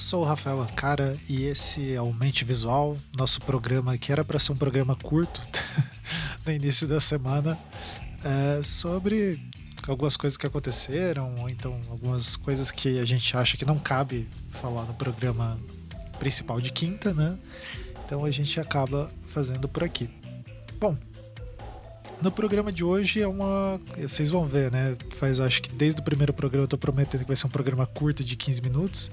sou o Rafael Ancara e esse é o Mente Visual, nosso programa que era para ser um programa curto no início da semana, é, sobre algumas coisas que aconteceram, ou então algumas coisas que a gente acha que não cabe falar no programa principal de quinta, né? Então a gente acaba fazendo por aqui. Bom, no programa de hoje é uma. Vocês vão ver, né? Faz acho que desde o primeiro programa eu tô prometendo que vai ser um programa curto de 15 minutos.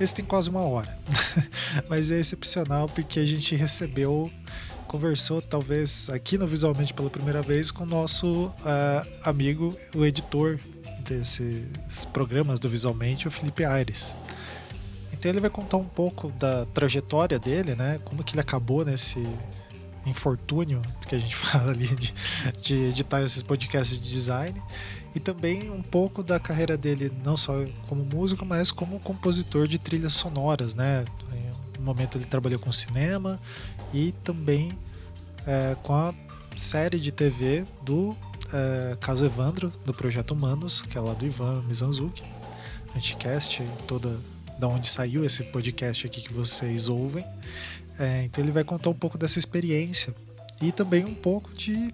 Esse tem quase uma hora. Mas é excepcional porque a gente recebeu, conversou talvez aqui no Visualmente pela primeira vez com o nosso uh, amigo, o editor desses programas do Visualmente, o Felipe Aires. Então ele vai contar um pouco da trajetória dele, né? Como que ele acabou nesse infortúnio que a gente fala ali de, de editar esses podcasts de design e também um pouco da carreira dele não só como músico, mas como compositor de trilhas sonoras, né? Em um momento ele trabalhou com cinema e também é, com a série de TV do é, Caso Evandro, do Projeto Humanos, que é lá do Ivan Mizanzuki, Anticast, toda da onde saiu esse podcast aqui que vocês ouvem. É, então ele vai contar um pouco dessa experiência e também um pouco de,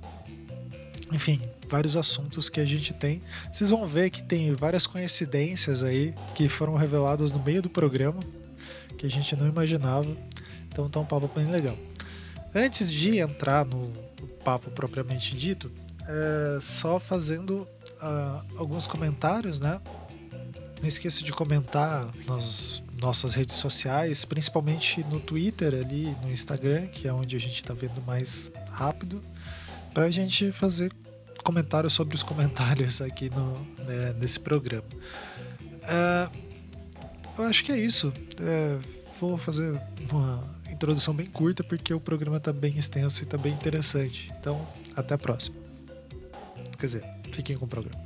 enfim, vários assuntos que a gente tem. Vocês vão ver que tem várias coincidências aí que foram reveladas no meio do programa que a gente não imaginava. Então tá um papo bem legal. Antes de entrar no papo propriamente dito, é, só fazendo uh, alguns comentários, né? Não esqueça de comentar nas nossas redes sociais, principalmente no Twitter, ali no Instagram, que é onde a gente está vendo mais rápido, para a gente fazer comentários sobre os comentários aqui no, né, nesse programa. É, eu acho que é isso. É, vou fazer uma introdução bem curta porque o programa está bem extenso e está bem interessante. Então, até a próxima. Quer dizer, fiquem com o programa.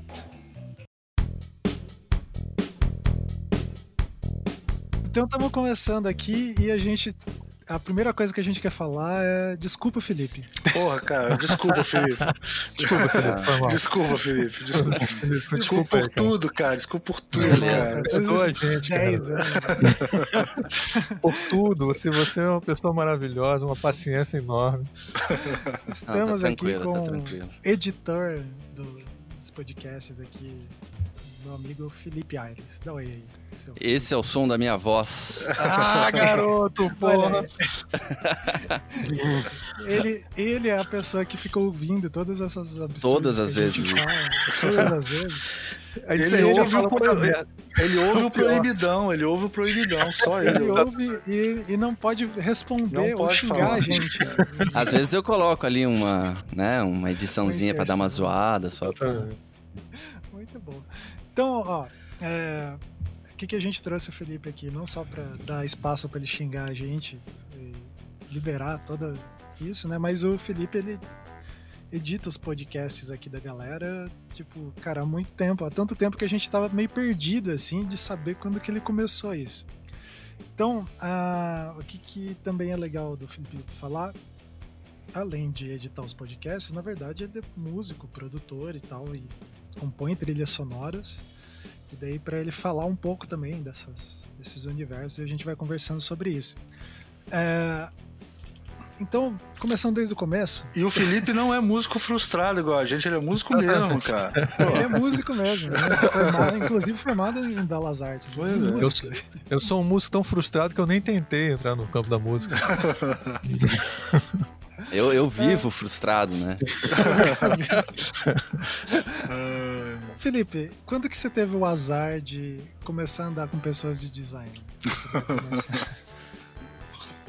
Então estamos começando aqui e a gente. A primeira coisa que a gente quer falar é. Desculpa, Felipe. Porra, cara, desculpa, Felipe. Desculpa, Felipe, foi mal. Desculpa, Felipe. Desculpa, Felipe. Desculpa, desculpa por cara. tudo, cara. Desculpa por tudo, cara. Perdoa a gente, cara. por tudo. Se você é uma pessoa maravilhosa, uma paciência enorme. Estamos tá aqui com tá o editor dos podcasts aqui, meu amigo Felipe Aires. Dá oi aí. Seu... Esse é o som da minha voz. Ah, garoto, porra! ele, ele é a pessoa que fica ouvindo todas essas absurdas. Todas as vezes. Fala, todas as vezes. Ele, ele, ouve o, pro... ele ouve o proibidão, ele ouve o proibidão, só ele. Ele ouve e, e não pode responder não ou xingar falar. a gente. Às vezes eu coloco ali uma, né, uma ediçãozinha para dar uma zoada, só pra... Muito bom. Então, ó, é, o que, que a gente trouxe o Felipe aqui? Não só para dar espaço para ele xingar a gente, liberar toda isso, né? Mas o Felipe, ele edita os podcasts aqui da galera, tipo, cara, há muito tempo, há tanto tempo que a gente tava meio perdido, assim, de saber quando que ele começou isso. Então, a, o que, que também é legal do Felipe falar, além de editar os podcasts, na verdade é músico, produtor e tal, e compõe trilhas sonoras. E daí para ele falar um pouco também dessas, desses universos e a gente vai conversando sobre isso. É, então, começando desde o começo. E o Felipe não é músico frustrado igual a gente, ele é músico mesmo, cara. Ele é músico mesmo, né? formado, inclusive formado em Belas Artes. Né? Eu, sou, eu sou um músico tão frustrado que eu nem tentei entrar no campo da música. Eu, eu vivo é. frustrado, né? Felipe, quando que você teve o azar de começar a andar com pessoas de design?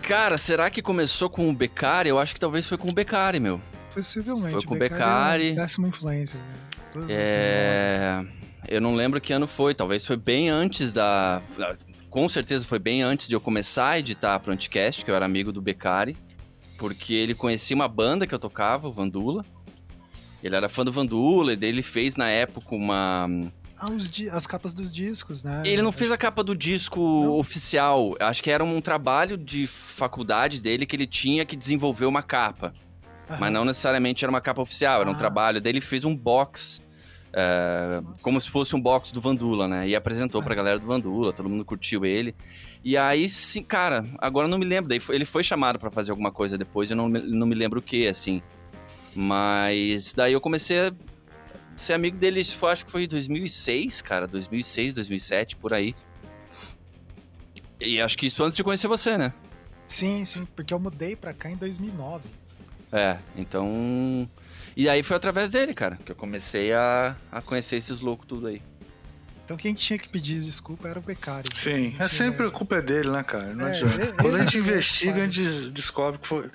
Cara, será que começou com o Beccari? Eu acho que talvez foi com o Beccari, meu. Possivelmente. Foi com o Beccari. É péssima influência. Né? É... Eu não lembro que ano foi. Talvez foi bem antes da... Com certeza foi bem antes de eu começar a editar pro Anticast, que eu era amigo do Beccari. Porque ele conhecia uma banda que eu tocava, o Vandula. Ele era fã do Vandula, e daí ele fez na época uma ah, as capas dos discos, né? Ele não fez a capa do disco não. oficial. Acho que era um trabalho de faculdade dele que ele tinha que desenvolver uma capa. Aham. Mas não necessariamente era uma capa oficial, era ah. um trabalho dele. Ele fez um box É, como se fosse um box do Vandula, né? E apresentou pra galera do Vandula, todo mundo curtiu ele. E aí, sim, cara, agora eu não me lembro. Daí ele foi chamado para fazer alguma coisa depois, eu não, não me lembro o que, assim. Mas daí eu comecei a ser amigo dele, foi, acho que foi em 2006, cara. 2006, 2007, por aí. E acho que isso antes de conhecer você, né? Sim, sim, porque eu mudei pra cá em 2009. É, então. E aí foi através dele, cara, que eu comecei a, a conhecer esses loucos tudo aí. Então quem tinha que pedir desculpa era o Becari. Sim, é sempre a culpa é dele, né, cara? Não é, adianta. Ele, Quando a gente investiga, a gente descobre que foi.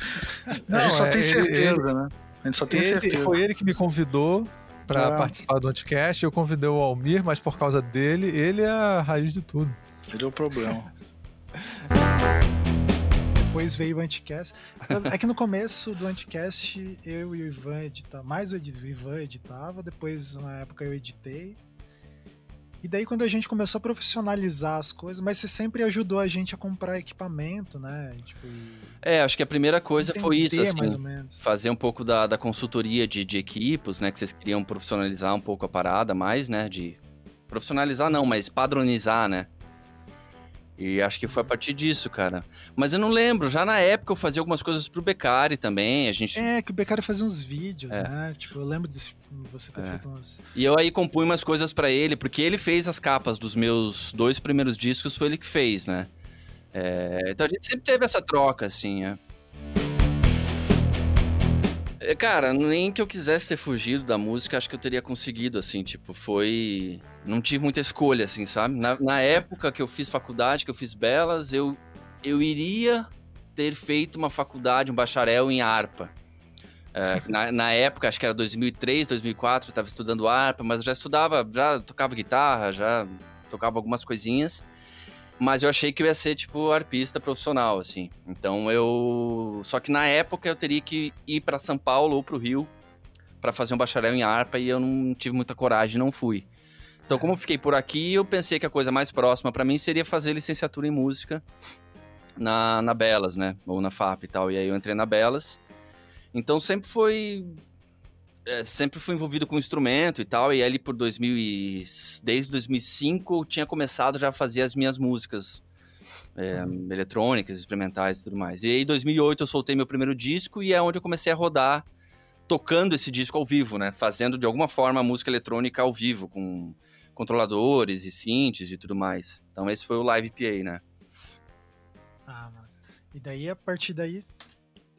Não, a gente só é, tem certeza, ele, né? A gente só tem ele, certeza. Foi ele que me convidou para ah. participar do Anticast. Eu convidei o Almir, mas por causa dele, ele é a raiz de tudo. Ele é o problema. Depois veio o Anticast. É que no começo do Anticast, eu e o Ivan editava, mais o Ivan editava, depois na época eu editei. E daí quando a gente começou a profissionalizar as coisas, mas você sempre ajudou a gente a comprar equipamento, né? Tipo, é, acho que a primeira coisa foi isso, assim, fazer um pouco da, da consultoria de, de equipos, né? Que vocês queriam profissionalizar um pouco a parada mais, né? De profissionalizar não, mas padronizar, né? E acho que foi a partir disso, cara. Mas eu não lembro, já na época eu fazia algumas coisas pro Becari também, a gente... É, que o Becari fazia uns vídeos, é. né? Tipo, eu lembro de você ter é. feito umas... E eu aí compunha umas coisas para ele, porque ele fez as capas dos meus dois primeiros discos, foi ele que fez, né? É... Então a gente sempre teve essa troca, assim, né? É, cara, nem que eu quisesse ter fugido da música, acho que eu teria conseguido, assim, tipo, foi. Não tive muita escolha, assim, sabe? Na, na época que eu fiz faculdade, que eu fiz belas, eu, eu iria ter feito uma faculdade, um bacharel em harpa. É, na, na, época, acho que era 2003, 2004, eu estava estudando harpa, mas eu já estudava, já tocava guitarra, já tocava algumas coisinhas. Mas eu achei que eu ia ser, tipo, arpista profissional, assim. Então eu. Só que na época eu teria que ir para São Paulo ou pro Rio para fazer um bacharel em harpa e eu não tive muita coragem, não fui. Então, como eu fiquei por aqui, eu pensei que a coisa mais próxima para mim seria fazer licenciatura em música na, na Belas, né? Ou na FAP e tal. E aí eu entrei na Belas. Então sempre foi é, sempre fui envolvido com instrumento e tal, e ali por 2000 e, desde 2005 eu tinha começado já a fazer as minhas músicas é, eletrônicas, experimentais e tudo mais. E aí em 2008 eu soltei meu primeiro disco e é onde eu comecei a rodar tocando esse disco ao vivo, né? Fazendo de alguma forma música eletrônica ao vivo, com controladores e synths e tudo mais. Então esse foi o Live PA, né? Ah, mas... E daí, a partir daí,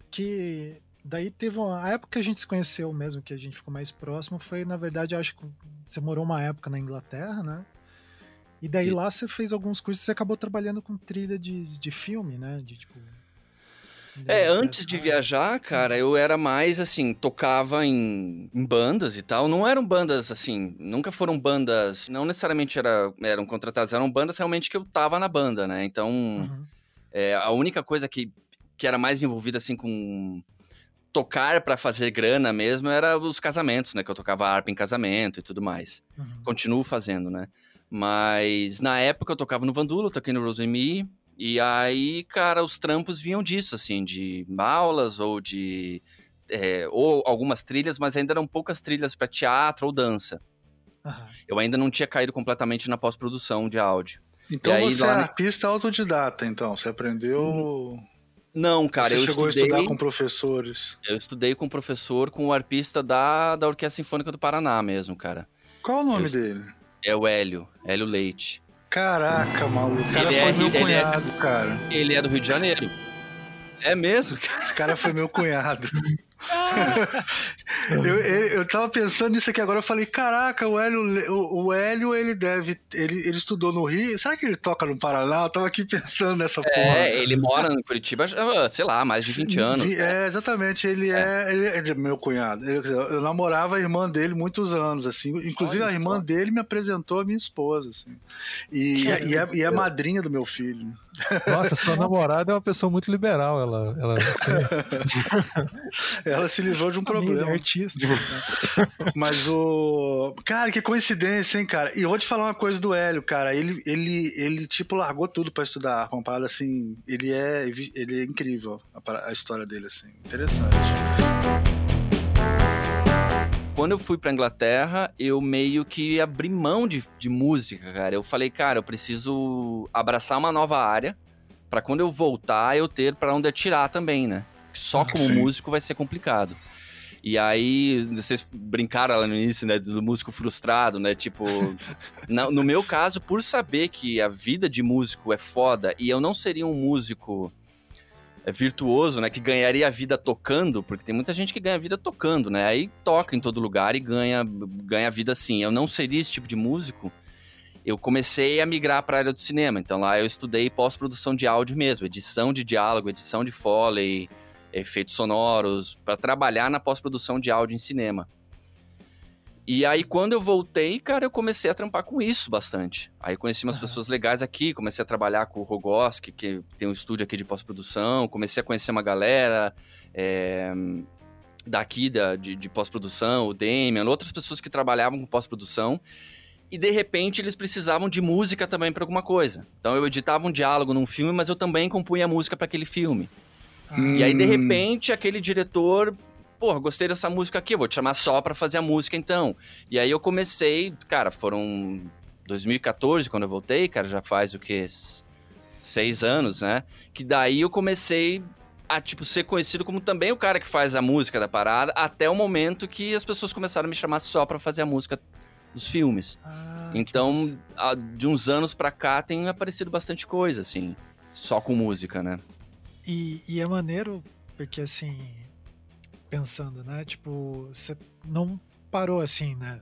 que Daí teve uma a época que a gente se conheceu mesmo, que a gente ficou mais próximo, foi, na verdade, acho que você morou uma época na Inglaterra, né? E daí e... lá você fez alguns cursos, você acabou trabalhando com trilha de, de filme, né? De tipo. É, antes de viajar, cara, eu era mais assim, tocava em, em, bandas e tal. Não eram bandas assim, nunca foram bandas, não necessariamente era, eram contratadas, eram bandas realmente que eu tava na banda, né? Então, uhum. é, a única coisa que, que era mais envolvida assim com tocar para fazer grana mesmo era os casamentos, né? Que eu tocava harpa em casamento e tudo mais. Uhum. Continuo fazendo, né? Mas na época eu tocava no Vandula, toquei no Rose Me. E aí, cara, os trampos vinham disso, assim, de aulas ou de. É, ou algumas trilhas, mas ainda eram poucas trilhas para teatro ou dança. Uhum. Eu ainda não tinha caído completamente na pós-produção de áudio. Então aí, você é artista autodidata, então? Você aprendeu. Hum. Não, cara, Você eu chegou estudei... a estudar com professores? Eu estudei com um professor, com o um arpista da, da Orquestra Sinfônica do Paraná mesmo, cara. Qual o nome eu... dele? É o Hélio, Hélio Leite. Caraca, maluco. O cara ele foi é, meu cunhado, é, cara. Ele é do Rio de Janeiro. É mesmo, cara? Esse cara foi meu cunhado. eu, eu, eu tava pensando nisso aqui agora, eu falei, caraca, o Hélio, o, o Hélio, ele deve. Ele, ele estudou no Rio. Será que ele toca no Paraná? Eu tava aqui pensando nessa é, porra. É, ele mora em Curitiba, sei lá, mais de 20 anos. É, exatamente. Ele é, é ele é meu cunhado. Eu, eu, namorava a irmã dele muitos anos, assim. Inclusive, Olha a irmã só. dele me apresentou a minha esposa, assim. E, e, é, e é madrinha do meu filho. Nossa, sua namorada é uma pessoa muito liberal. Ela, ela, assim... ela se livrou de um problema. artista. Mas o. Cara, que coincidência, hein, cara? E eu vou te falar uma coisa do Hélio, cara. Ele, ele, ele tipo, largou tudo para estudar. Uma parada assim. Ele é, ele é incrível, a, a história dele, assim. Interessante. Quando eu fui pra Inglaterra, eu meio que abri mão de, de música, cara. Eu falei, cara, eu preciso abraçar uma nova área para quando eu voltar eu ter para onde atirar também, né? Só ah, como Sim. músico vai ser complicado. E aí, vocês brincaram lá no início, né, do músico frustrado, né? Tipo, no meu caso, por saber que a vida de músico é foda e eu não seria um músico virtuoso, né? Que ganharia a vida tocando, porque tem muita gente que ganha vida tocando, né? Aí toca em todo lugar e ganha, ganha vida assim. Eu não seria esse tipo de músico. Eu comecei a migrar para a área do cinema. Então lá eu estudei pós-produção de áudio mesmo, edição de diálogo, edição de foley, efeitos sonoros, para trabalhar na pós-produção de áudio em cinema. E aí, quando eu voltei, cara, eu comecei a trampar com isso bastante. Aí conheci umas uhum. pessoas legais aqui, comecei a trabalhar com o Rogoski, que tem um estúdio aqui de pós-produção, comecei a conhecer uma galera é, daqui da, de, de pós-produção, o Damian, outras pessoas que trabalhavam com pós-produção. E de repente eles precisavam de música também para alguma coisa. Então eu editava um diálogo num filme, mas eu também compunha música para aquele filme. Hum. E aí, de hum. repente, aquele diretor pô, gostei dessa música aqui, vou te chamar só para fazer a música então. E aí eu comecei, cara, foram 2014 quando eu voltei, cara, já faz o que? Seis anos, né? Que daí eu comecei a, tipo, ser conhecido como também o cara que faz a música da parada, até o momento que as pessoas começaram a me chamar só para fazer a música dos filmes. Ah, então, de uns anos pra cá tem aparecido bastante coisa, assim, só com música, né? E, e é maneiro, porque assim, pensando, né? Tipo, você não parou assim, né?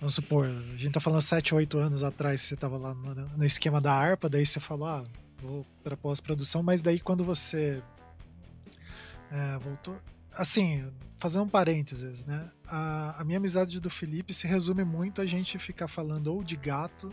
Vamos supor, a gente tá falando 7, 8 anos atrás, você tava lá no, no esquema da harpa, daí você falou, ah, vou pra pós-produção, mas daí quando você é, voltou. Assim, fazer um parênteses, né? A, a, minha amizade do Felipe se resume muito a gente ficar falando ou de gato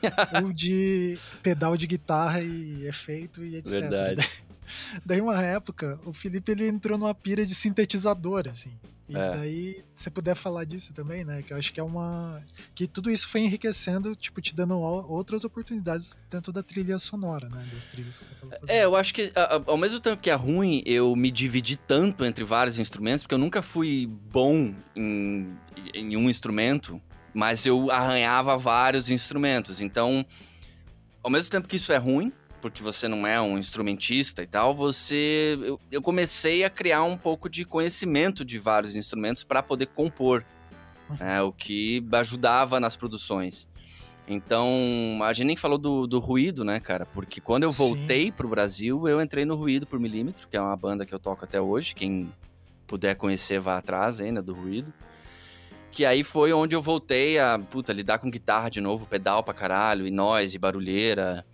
ou de pedal de guitarra e efeito e etc. Verdade. Daí uma época, o Felipe ele entrou numa pira de sintetizador, assim. E é. daí, se puder falar disso também, né? Que eu acho que é uma. Que tudo isso foi enriquecendo, tipo, te dando outras oportunidades dentro da trilha sonora, né? Das trilhas que você falou. É, eu acho que ao mesmo tempo que é ruim eu me dividi tanto entre vários instrumentos, porque eu nunca fui bom em, em um instrumento, mas eu arranhava vários instrumentos. Então, ao mesmo tempo que isso é ruim, porque você não é um instrumentista e tal, você eu, eu comecei a criar um pouco de conhecimento de vários instrumentos para poder compor, né, o que ajudava nas produções. Então, a gente nem falou do, do ruído, né, cara? Porque quando eu voltei Sim. pro Brasil, eu entrei no Ruído por Milímetro, que é uma banda que eu toco até hoje. Quem puder conhecer, vá atrás ainda do Ruído. Que aí foi onde eu voltei a, puta, lidar com guitarra de novo, pedal pra caralho, e noise, e barulheira.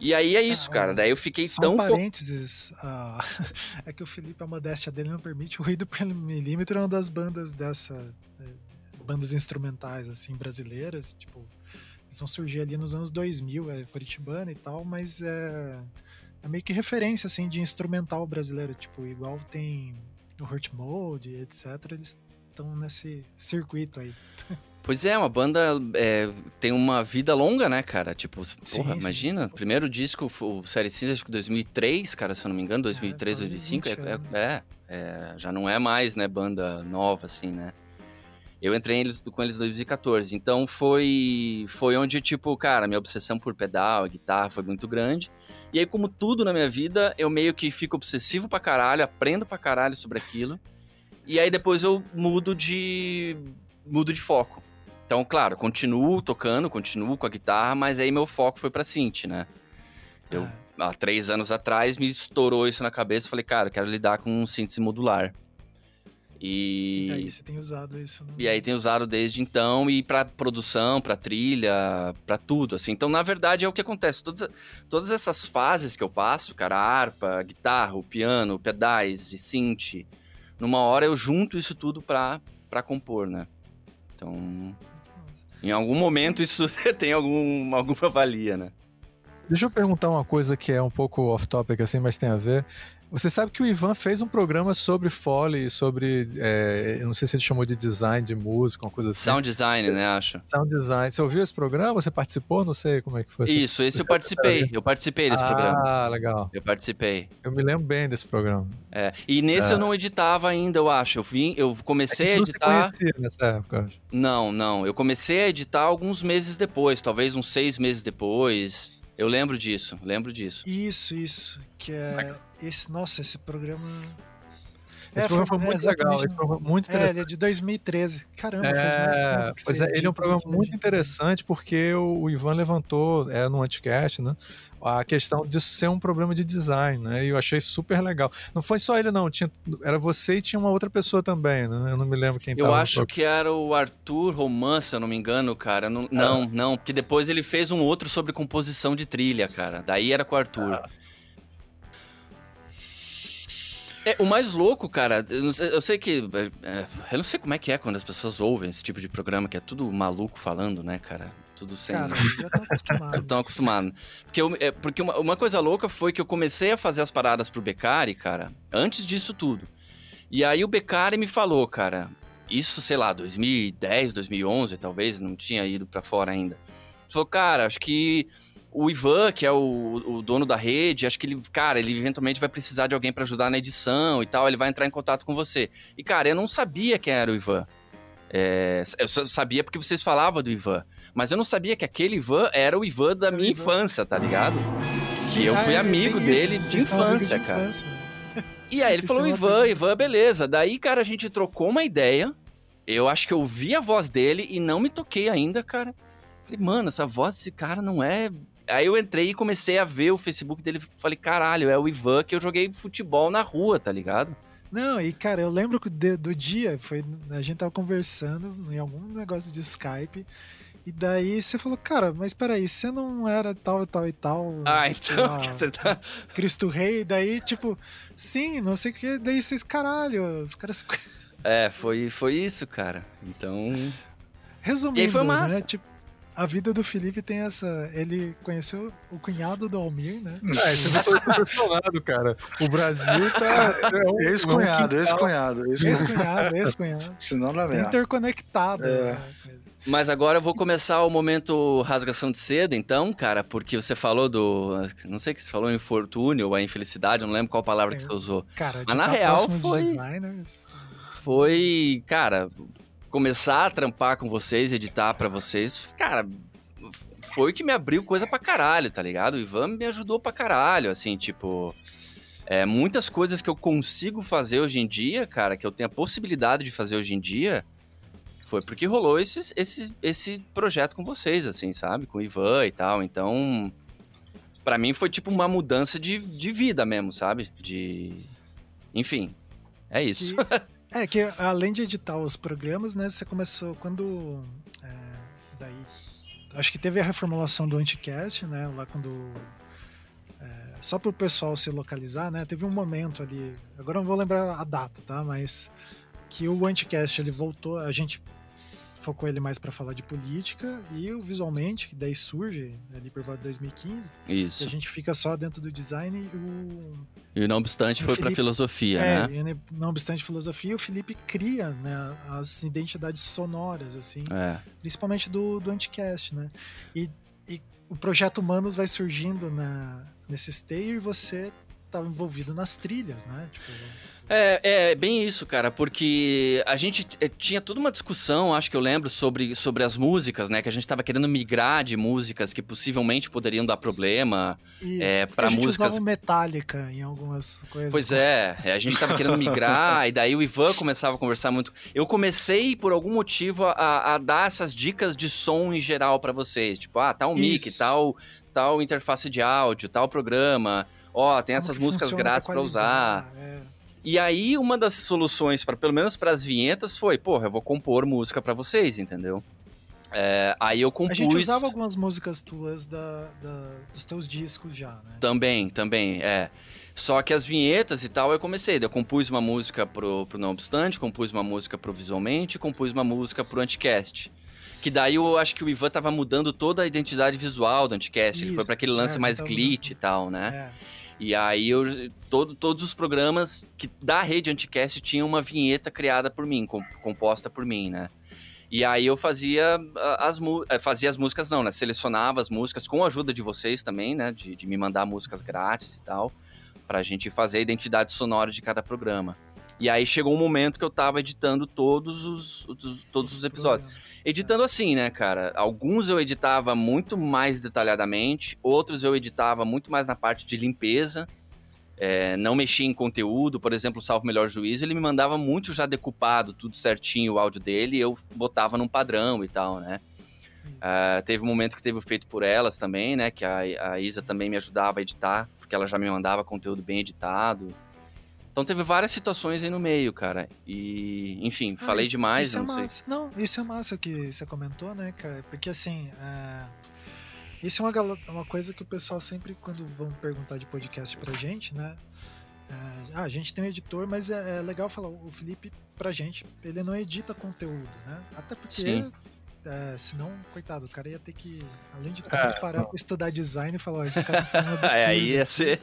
E aí é isso, cara. Daí eu fiquei Só tão. Um parênteses. Uh, é que o Felipe, a modéstia dele não permite. O Ruído pelo Milímetro é uma das bandas dessa. É, bandas instrumentais, assim, brasileiras. Tipo, eles vão surgir ali nos anos 2000, é Curitibana e tal, mas é. É meio que referência, assim, de instrumental brasileiro. Tipo, igual tem o Hurt Mode, etc. Eles estão nesse circuito aí. Pois é, uma banda é, tem uma vida longa, né, cara? Tipo, sim, porra, sim. imagina. Primeiro disco, o Série Cinza, acho que 2003, cara, se eu não me engano, 2003, é, 2005. É, é, é, já não é mais, né, banda nova, assim, né? Eu entrei eles, com eles em 2014. Então foi, foi onde, tipo, cara, minha obsessão por pedal, guitarra foi muito grande. E aí, como tudo na minha vida, eu meio que fico obsessivo pra caralho, aprendo pra caralho sobre aquilo. E aí depois eu mudo de. mudo de foco. Então, claro, continuo tocando, continuo com a guitarra, mas aí meu foco foi pra synth, né? Eu, ah. há três anos atrás, me estourou isso na cabeça. Falei, cara, eu quero lidar com um síntese modular. E... e aí você tem usado isso. No... E aí tem usado desde então e para produção, para trilha, para tudo, assim. Então, na verdade, é o que acontece. Todas, todas essas fases que eu passo, cara, harpa, guitarra, o piano, pedais e synth, numa hora eu junto isso tudo para compor, né? Então, em algum momento isso tem algum, alguma valia, né? Deixa eu perguntar uma coisa que é um pouco off-topic assim, mas tem a ver. Você sabe que o Ivan fez um programa sobre Foley, sobre. É, eu não sei se ele chamou de design de música, uma coisa assim. Sound design, né, acho. Sound design. Você ouviu esse programa? Você participou? Não sei como é que foi. Isso, esse eu participei. Eu participei desse ah, programa. Ah, legal. Eu participei. Eu me lembro bem desse programa. É. E nesse É. eu não editava ainda, eu acho. Eu vim, eu comecei É que a editar. conhecia nessa época, eu acho. Não, não. Eu comecei a editar alguns meses depois, talvez uns seis meses depois. Eu lembro disso, lembro disso. Isso, isso. Que é. Esse, nossa, esse programa. Esse É, programa foi é, muito legal, esse programa muito É, interessante. ele é de 2013. Caramba, faz mais É, tempo pois é, ele é um programa muito interessante porque o, o Ivan levantou, é, no Anticast, né? A questão disso ser um problema de design, né? E eu achei super legal. Não foi só ele, não. Tinha, era você e tinha uma outra pessoa também, né? Eu não me lembro quem Eu acho que era o Arthur Roman, se eu não me engano, cara. É. Não, não, não, porque depois ele fez um outro sobre composição de trilha, cara. Daí era com o Arthur. Ah. É, o mais louco, cara, eu, não sei, eu sei que. é, eu não sei como é que é quando as pessoas ouvem esse tipo de programa, que é tudo maluco falando, né, cara? Tudo sem. Cara, já tô acostumado. Tão acostumado. Porque, eu- é, porque uma, uma coisa louca foi que eu comecei a fazer as paradas pro Beccari, cara, antes disso tudo. E aí o Beccari me falou, cara, isso, sei lá, 2010, 2011, talvez, não tinha ido pra fora ainda. Ele falou, cara, acho que o Ivan, que é o, o dono da rede, acho que ele, cara, ele eventualmente vai precisar de alguém pra ajudar na edição e tal, ele vai entrar em contato com você. E, cara, eu não sabia quem era o Ivan. É, eu sabia porque vocês falavam do Ivan. Mas eu não sabia que aquele Ivan era o Ivan da o minha Ivan. infância, tá ligado? Sim, eu fui ah, amigo tem isso, dele de infância, cara. infância. E aí ele falou, é Ivan, Ivan, beleza. Daí, cara, a gente trocou uma ideia. Eu acho que eu vi a voz dele e não me toquei ainda, cara. Falei, mano, essa voz desse cara não é. Aí eu entrei e comecei a ver o Facebook dele. Falei, caralho, é o Ivan que eu joguei futebol na rua, tá ligado? Não, e cara, eu lembro que de- do dia, foi, a gente tava conversando em algum negócio de Skype, e daí você falou, cara, mas peraí, você não era tal e tal e tal. Ah, então, lá, você tá. Cristo Rei, daí, tipo, sim, não sei o que, daí vocês, caralho, os caras. É, foi, foi isso, cara. Então. Resumindo, E aí foi né? massa. Tipo, a vida do Felipe tem essa. Ele conheceu o cunhado do Almir, né? É, você me tô impressionado, cara. O Brasil tá. É um, Ex-cunhado, um quintal. ex-cunhado. ex-cunhado. Ex-cunhado, ex-cunhado. Senão dá Tá merda. interconectado. É. né? Mas agora eu vou começar o momento rasgação de seda, então, cara, porque você falou do. Não sei o que você falou, infortúnio ou a infelicidade, eu não lembro qual palavra que É. você usou. Cara, de Mas na tá real foi- designers, Foi, cara, começar a trampar com vocês, editar pra vocês, cara, foi que me abriu coisa pra caralho, tá ligado? O Ivan me ajudou pra caralho, assim, tipo. É, muitas coisas que eu consigo fazer hoje em dia, cara, que eu tenho a possibilidade de fazer hoje em dia, foi porque rolou esse, esse, esse projeto com vocês, assim, sabe? Com o Ivan e tal. Então, pra mim foi tipo uma mudança de, de vida mesmo, sabe? De. Enfim, é isso. É que além de editar os programas, né, você começou quando é, daí acho que teve a reformulação do Anticast, né, lá quando é, só para o pessoal se localizar, né, teve um momento ali, agora não vou lembrar a data, tá, mas que o Anticast ele voltou, a gente focou ele mais para falar de política e o visualmente, que daí surge ali por volta de 2015, e Isso. a gente fica só dentro do design e o E não obstante, O foi Felipe- filosofia, É, né? e, não obstante filosofia, o Felipe cria né, as identidades sonoras, assim, É. principalmente do, do Anticast, né? E, e o projeto Humanos vai surgindo na, nesse esteio e você tá envolvido nas trilhas, né? Tipo, É, é bem isso, cara, porque a gente eh, tinha toda uma discussão, acho que eu lembro, sobre, sobre as músicas, né? Que a gente tava querendo migrar de músicas que possivelmente poderiam dar problema. isso. É, pra a gente músicas- usava Metallica em algumas coisas. Pois é, a gente tava querendo migrar, e daí o Ivan começava a conversar muito. Eu comecei, por algum motivo, a, a dar essas dicas de som em geral pra vocês. Tipo, ah, tal mic, Isso. tal, tal interface de áudio, tal programa. Ó, tem Como essas músicas grátis pra usar. é. E aí, uma das soluções, para pelo menos para as vinhetas, foi, porra, eu vou compor música para vocês, entendeu? É, aí eu A compus. gente usava algumas músicas tuas da, da- dos teus discos já, né? Também, também, é. Só que as vinhetas e tal, eu comecei. Eu compus uma música pro, pro Não Obstante, compus uma música pro Visualmente, compus uma música pro Anticast. Que daí eu acho que o Ivan tava mudando toda a identidade visual do Anticast. Ele foi para aquele lance é, mais glitch e tal, né? É. E aí eu todo, todos os programas que da rede Anticast tinham uma vinheta criada por mim, composta por mim, né? E aí eu fazia as, eh, fazia as músicas, não, né? Selecionava as músicas com a ajuda de vocês também, né? De, de me mandar músicas grátis e tal, pra gente fazer a identidade sonora de cada programa. E aí chegou um momento que eu tava editando todos os, os todos os episódios. Editando assim, né, cara? Alguns eu editava muito mais detalhadamente, outros eu editava muito mais na parte de limpeza. É, não mexia em conteúdo, por exemplo, o Salvo Melhor Juízo, ele me mandava muito já decupado, tudo certinho o áudio dele, e eu botava num padrão e tal, né? Uh, teve um momento que teve o feito por elas também, né? Que a, a Isa também me ajudava a editar, porque ela já me mandava conteúdo bem editado. Então teve várias situações aí no meio, cara. E, enfim, ah, falei isso, demais, isso é não é sei. Não, isso é massa que você comentou, né, cara? Porque assim, é... isso é uma, uma coisa que o pessoal sempre, quando vão perguntar de podcast pra gente, né? É... Ah, a gente tem um editor, mas é, é, legal falar, o Felipe, pra gente, ele não edita conteúdo, né? Até porque. É, senão, coitado, o cara ia ter que, além de tudo, é, parar pra estudar design e falar, ó, esses caras estão falando absurdo. É, aí ia ser.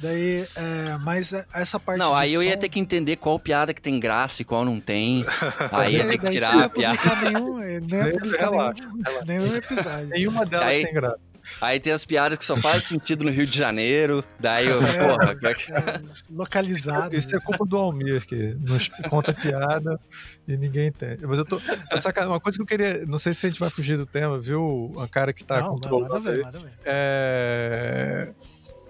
Daí, é, mas essa parte Não, aí eu ia ter que entender qual piada que tem graça e qual não tem. Aí ia ter que tirar a piada. Nenhum, nem relaxa, nenhum, nenhum episódio. Nenhuma delas aí, tem graça. Aí tem as piadas que só fazem sentido no Rio de Janeiro. Daí eu, é, porra. É, localizado. Isso é culpa do Almir, que nos conta piada e ninguém tem. Mas eu tô. tô uma coisa que eu queria. Não sei se a gente vai fugir do tema, viu? Um cara que tá não, controlando. Nada a ver, nada a ver. É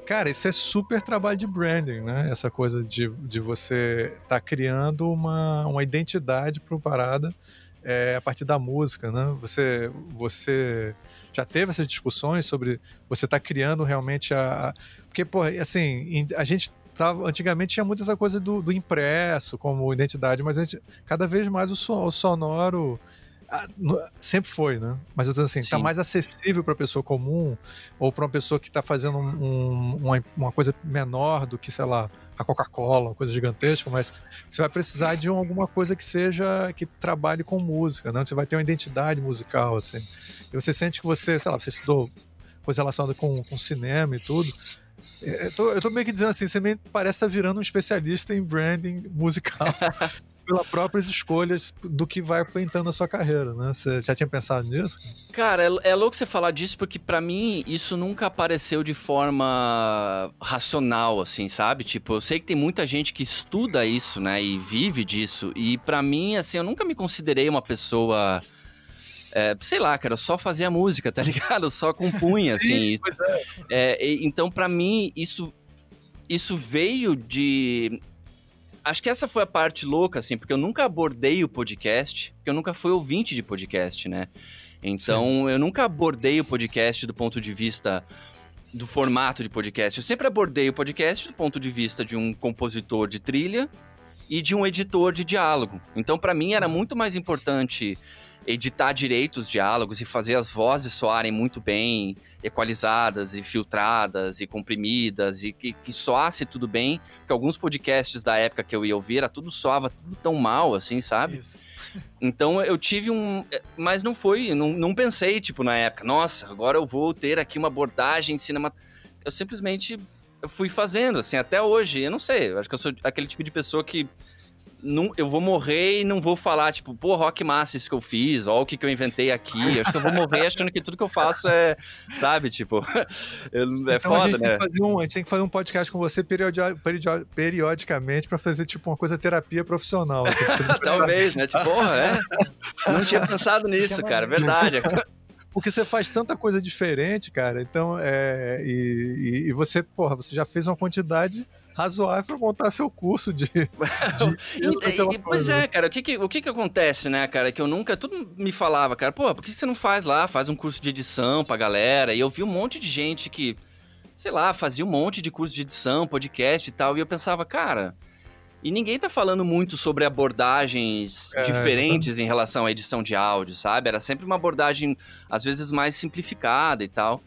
Cara, isso é super trabalho de branding, né? Essa coisa de, de você estar tá criando uma, uma identidade para parada é, a partir da música, né? Você, você já teve essas discussões sobre você tá criando realmente a. Porque, pô, assim, a gente tava, antigamente tinha muito essa coisa do, do impresso como identidade, mas gente, cada vez mais o, o sonoro sempre foi, né? Mas eu tô assim, tá Sim. tá mais acessível para pessoa comum ou para uma pessoa que tá fazendo um, uma, uma coisa menor do que, sei lá, a Coca-Cola, uma coisa gigantesca, mas você vai precisar de alguma coisa que seja que trabalhe com música, né? Você vai ter uma identidade musical, assim. E você sente que você, sei lá, você estudou coisa relacionada com, com cinema e tudo. Eu tô, eu tô meio que dizendo assim, você meio parece estar tá virando um especialista em branding musical. pelas próprias escolhas do que vai apontando a sua carreira, né? Você já tinha pensado nisso? Cara, é, é louco você falar disso porque para mim isso nunca apareceu de forma racional, assim, sabe? Tipo, eu sei que tem muita gente que estuda isso, né? E vive disso. E para mim, assim, eu nunca me considerei uma pessoa. É, sei lá, cara, eu só fazia música, tá ligado? Eu só compunha, Sim, assim. Pois é. é então, para mim, isso, isso veio de acho que essa foi a parte louca, assim, porque eu nunca abordei o podcast, porque eu nunca fui ouvinte de podcast, né? Então, Sim. eu nunca abordei o podcast do ponto de vista do formato de podcast. Eu sempre abordei o podcast do ponto de vista de um compositor de trilha e de um editor de diálogo. Então, para mim, era muito mais importante editar direito os diálogos e fazer as vozes soarem muito bem, equalizadas e filtradas e comprimidas e que, que soasse tudo bem. Porque alguns podcasts da época que eu ia ouvir, era tudo soava tudo tão mal, assim, sabe? Isso. Então eu tive um. Mas não foi, não, não pensei, tipo, na época, nossa, agora eu vou ter aqui uma abordagem cinema. Eu simplesmente fui fazendo, assim, até hoje. Eu não sei, eu acho que eu sou aquele tipo de pessoa que não, eu vou morrer e não vou falar, tipo, pô, rock massa isso que eu fiz, ó, o que, que eu inventei aqui. Eu acho que eu vou morrer achando que tudo que eu faço é, sabe, tipo, é então, foda, a gente né? Tem que um, a gente tem que fazer um podcast com você periodi periodi periodicamente pra fazer, tipo, uma coisa terapia profissional. Assim, Talvez, né? Tipo, porra, é. Não tinha pensado nisso, cara, verdade. porque você faz tanta coisa diferente, cara. Então, é, e, e, e, você, porra, você já fez uma quantidade razoável para montar seu curso de. de e, e, pois é, cara, o que que, o que que acontece, né, cara? Que eu nunca. Tudo me falava, cara, pô, por que você não faz lá? Faz um curso de edição pra galera. E eu vi um monte de gente que, sei lá, fazia um monte de curso de edição, podcast e tal. E eu pensava, cara. E ninguém tá falando muito sobre abordagens é, diferentes em relação à edição de áudio, sabe? Era sempre uma abordagem, às vezes, mais simplificada e tal.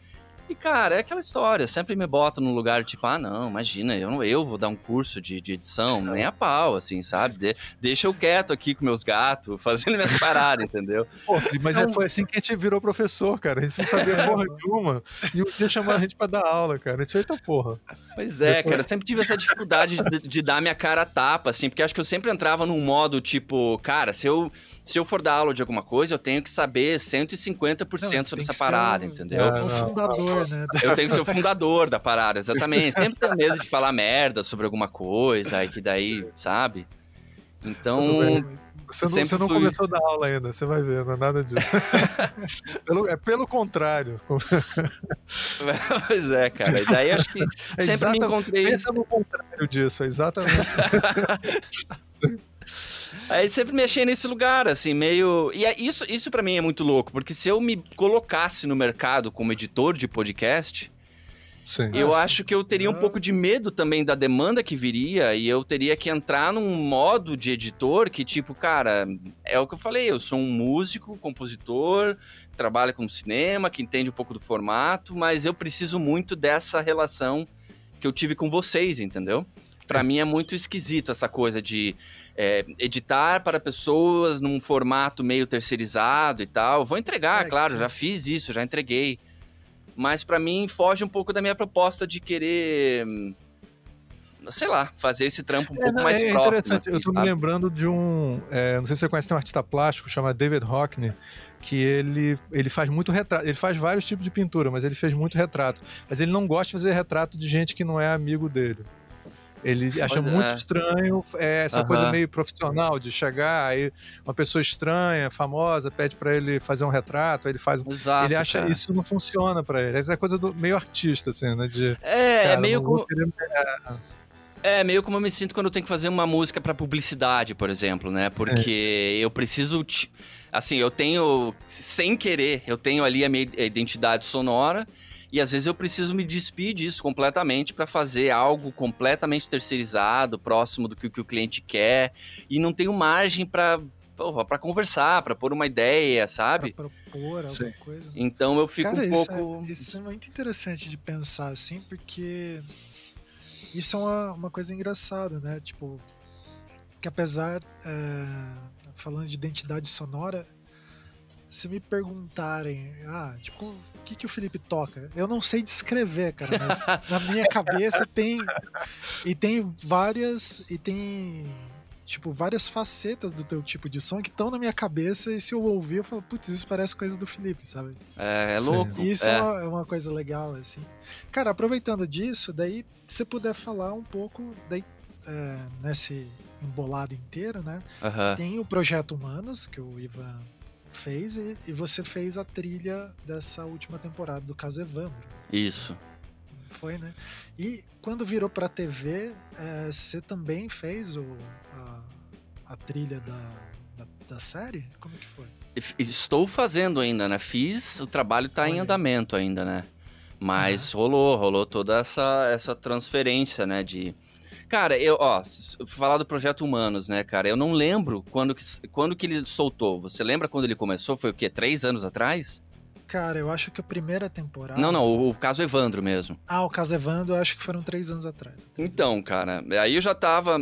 E, cara, é aquela história, sempre me bota num lugar tipo, ah, não, imagina, eu não eu vou dar um curso de, de edição, nem a pau, assim, sabe? De, deixa eu quieto aqui com meus gatos, fazendo minhas paradas, entendeu? Pô, mas então, foi assim que a gente virou professor, cara. A gente não sabia porra nenhuma. E um dia chamaram a gente pra dar aula, cara. A gente eita porra. Pois é, Depois... cara, eu sempre tive essa dificuldade de, de dar minha cara a tapa, assim, porque acho que eu sempre entrava num modo tipo, cara, se eu se eu for dar aula de alguma coisa, eu tenho que saber 150% não, sobre essa parada, um, entendeu? É o fundador, né? Eu tenho que ser o fundador da parada, exatamente. Sempre tenho medo de falar merda sobre alguma coisa, e que daí, sabe? Então. Você não, você não começou a dar aula ainda, você vai ver, não é nada disso. pelo, é pelo contrário. pois é, cara. E daí acho que é sempre me encontrei. Pensa no contrário disso, é exatamente. Aí sempre me achei nesse lugar, assim, meio. E é, isso, isso para mim é muito louco, porque se eu me colocasse no mercado como editor de podcast. Sim. Eu ah, acho que eu teria um pouco de medo também da demanda que viria e eu teria que entrar num modo de editor que, tipo, cara, é o que eu falei, eu sou um músico, compositor, trabalho com cinema, que entende um pouco do formato, mas eu preciso muito dessa relação que eu tive com vocês, entendeu? Para mim é muito esquisito essa coisa de é, editar para pessoas num formato meio terceirizado e tal. Vou entregar, é, claro, sim. já fiz isso, já entreguei. Mas para mim foge um pouco da minha proposta de querer sei lá, fazer esse trampo um é, pouco mais é próximo. Interessante. Assim, eu tô sabe? me lembrando de um. É, não sei se você conhece, tem um artista plástico chamado David Hockney, que ele, ele faz muito retrato. Ele faz vários tipos de pintura, mas ele fez muito retrato. Mas ele não gosta de fazer retrato de gente que não é amigo dele. Ele acha muito é. estranho é, essa uhum. coisa meio profissional de chegar aí uma pessoa estranha, famosa, pede para ele fazer um retrato, ele faz. Exato, ele acha cara. isso não funciona para ele. Essa é coisa do meio artista, assim, né? De, é, cara, é meio como. É, meio como eu me sinto quando eu tenho que fazer uma música para publicidade, por exemplo, né? Porque eu preciso. Assim, eu tenho. Sem querer, eu tenho ali a minha identidade sonora e às vezes eu preciso me despir disso completamente para fazer algo completamente terceirizado, próximo do que, que o cliente quer, e não tenho margem para para conversar, para pôr uma ideia, sabe? Pra propor alguma Sim. coisa. Então eu fico Cara, um isso pouco. É, isso é muito interessante de pensar assim, porque isso é uma, uma coisa engraçada, né? Tipo, que apesar. É, falando de identidade sonora, se me perguntarem, ah, tipo, que, que o Felipe toca? Eu não sei descrever, cara, mas na minha cabeça tem. E tem várias. E tem. Tipo, várias facetas do teu tipo de som que estão na minha cabeça, e se eu ouvir, eu falo, putz, isso parece coisa do Felipe, sabe? É, é louco. E isso é. é. Uma, é uma coisa legal, assim. Cara, aproveitando disso, daí, se você puder falar um pouco, daí, é, nesse embolado inteiro, né? Uhum. Tem o Projeto Humanos, que o Ivan fez e, e, você fez a trilha dessa última temporada do caso Evandro. Isso. Foi, né? E quando virou pra TV, é, você também fez o, a, a trilha da, da, da, série? Como que foi? Estou fazendo ainda, né? Fiz, o trabalho tá Olha. em andamento ainda, né? Mas rolou, rolou toda essa, essa transferência, né? De, Cara, eu, ó, falar do Projeto Humanos, né, cara? Eu não lembro quando que, quando que ele soltou. Você lembra quando ele começou? Foi o quê? Três anos atrás? Cara, eu acho que a primeira temporada. Não, não, o, o caso Evandro mesmo. Ah, o caso Evandro, eu acho que foram três anos atrás. Três então, anos. cara, aí eu já tava.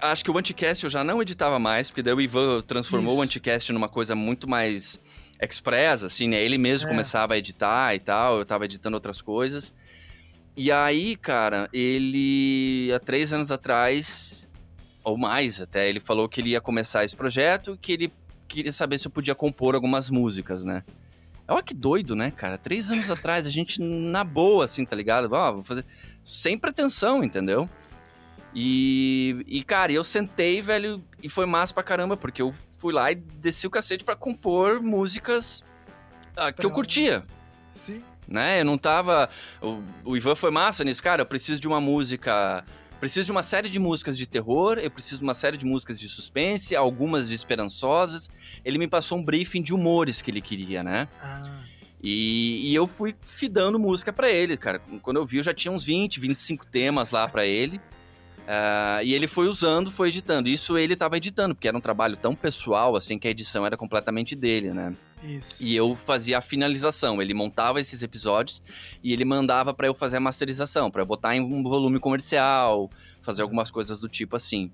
Acho que o Anticast eu já não editava mais, porque daí o Ivan transformou Isso. o Anticast numa coisa muito mais express, assim, né? Ele mesmo é. começava a editar e tal, eu tava editando outras coisas. E aí, cara, ele há três anos atrás, ou mais até, ele falou que ele ia começar esse projeto, que ele queria saber se eu podia compor algumas músicas, né? Olha que doido, né, cara? Três anos atrás, a gente na boa, assim, tá ligado? Ó, vou fazer. Sem pretensão, entendeu? E, e, cara, eu sentei, velho, e foi massa pra caramba, porque eu fui lá e desci o cacete para compor músicas ah, que eu curtia. Sim né? Eu não tava. O, o Ivan foi massa nisso, cara. Eu preciso de uma música. Preciso de uma série de músicas de terror, eu preciso de uma série de músicas de suspense, algumas de esperançosas. Ele me passou um briefing de humores que ele queria, né? Ah. E, e eu fui fidando música para ele, cara. Quando eu vi, eu já tinha uns 20, 25 temas lá para ele. Uh, e ele foi usando, foi editando. Isso ele estava editando, porque era um trabalho tão pessoal, assim, que a edição era completamente dele, né? Isso. E eu fazia a finalização. Ele montava esses episódios e ele mandava para eu fazer a masterização, para eu botar em um volume comercial, fazer algumas coisas do tipo assim.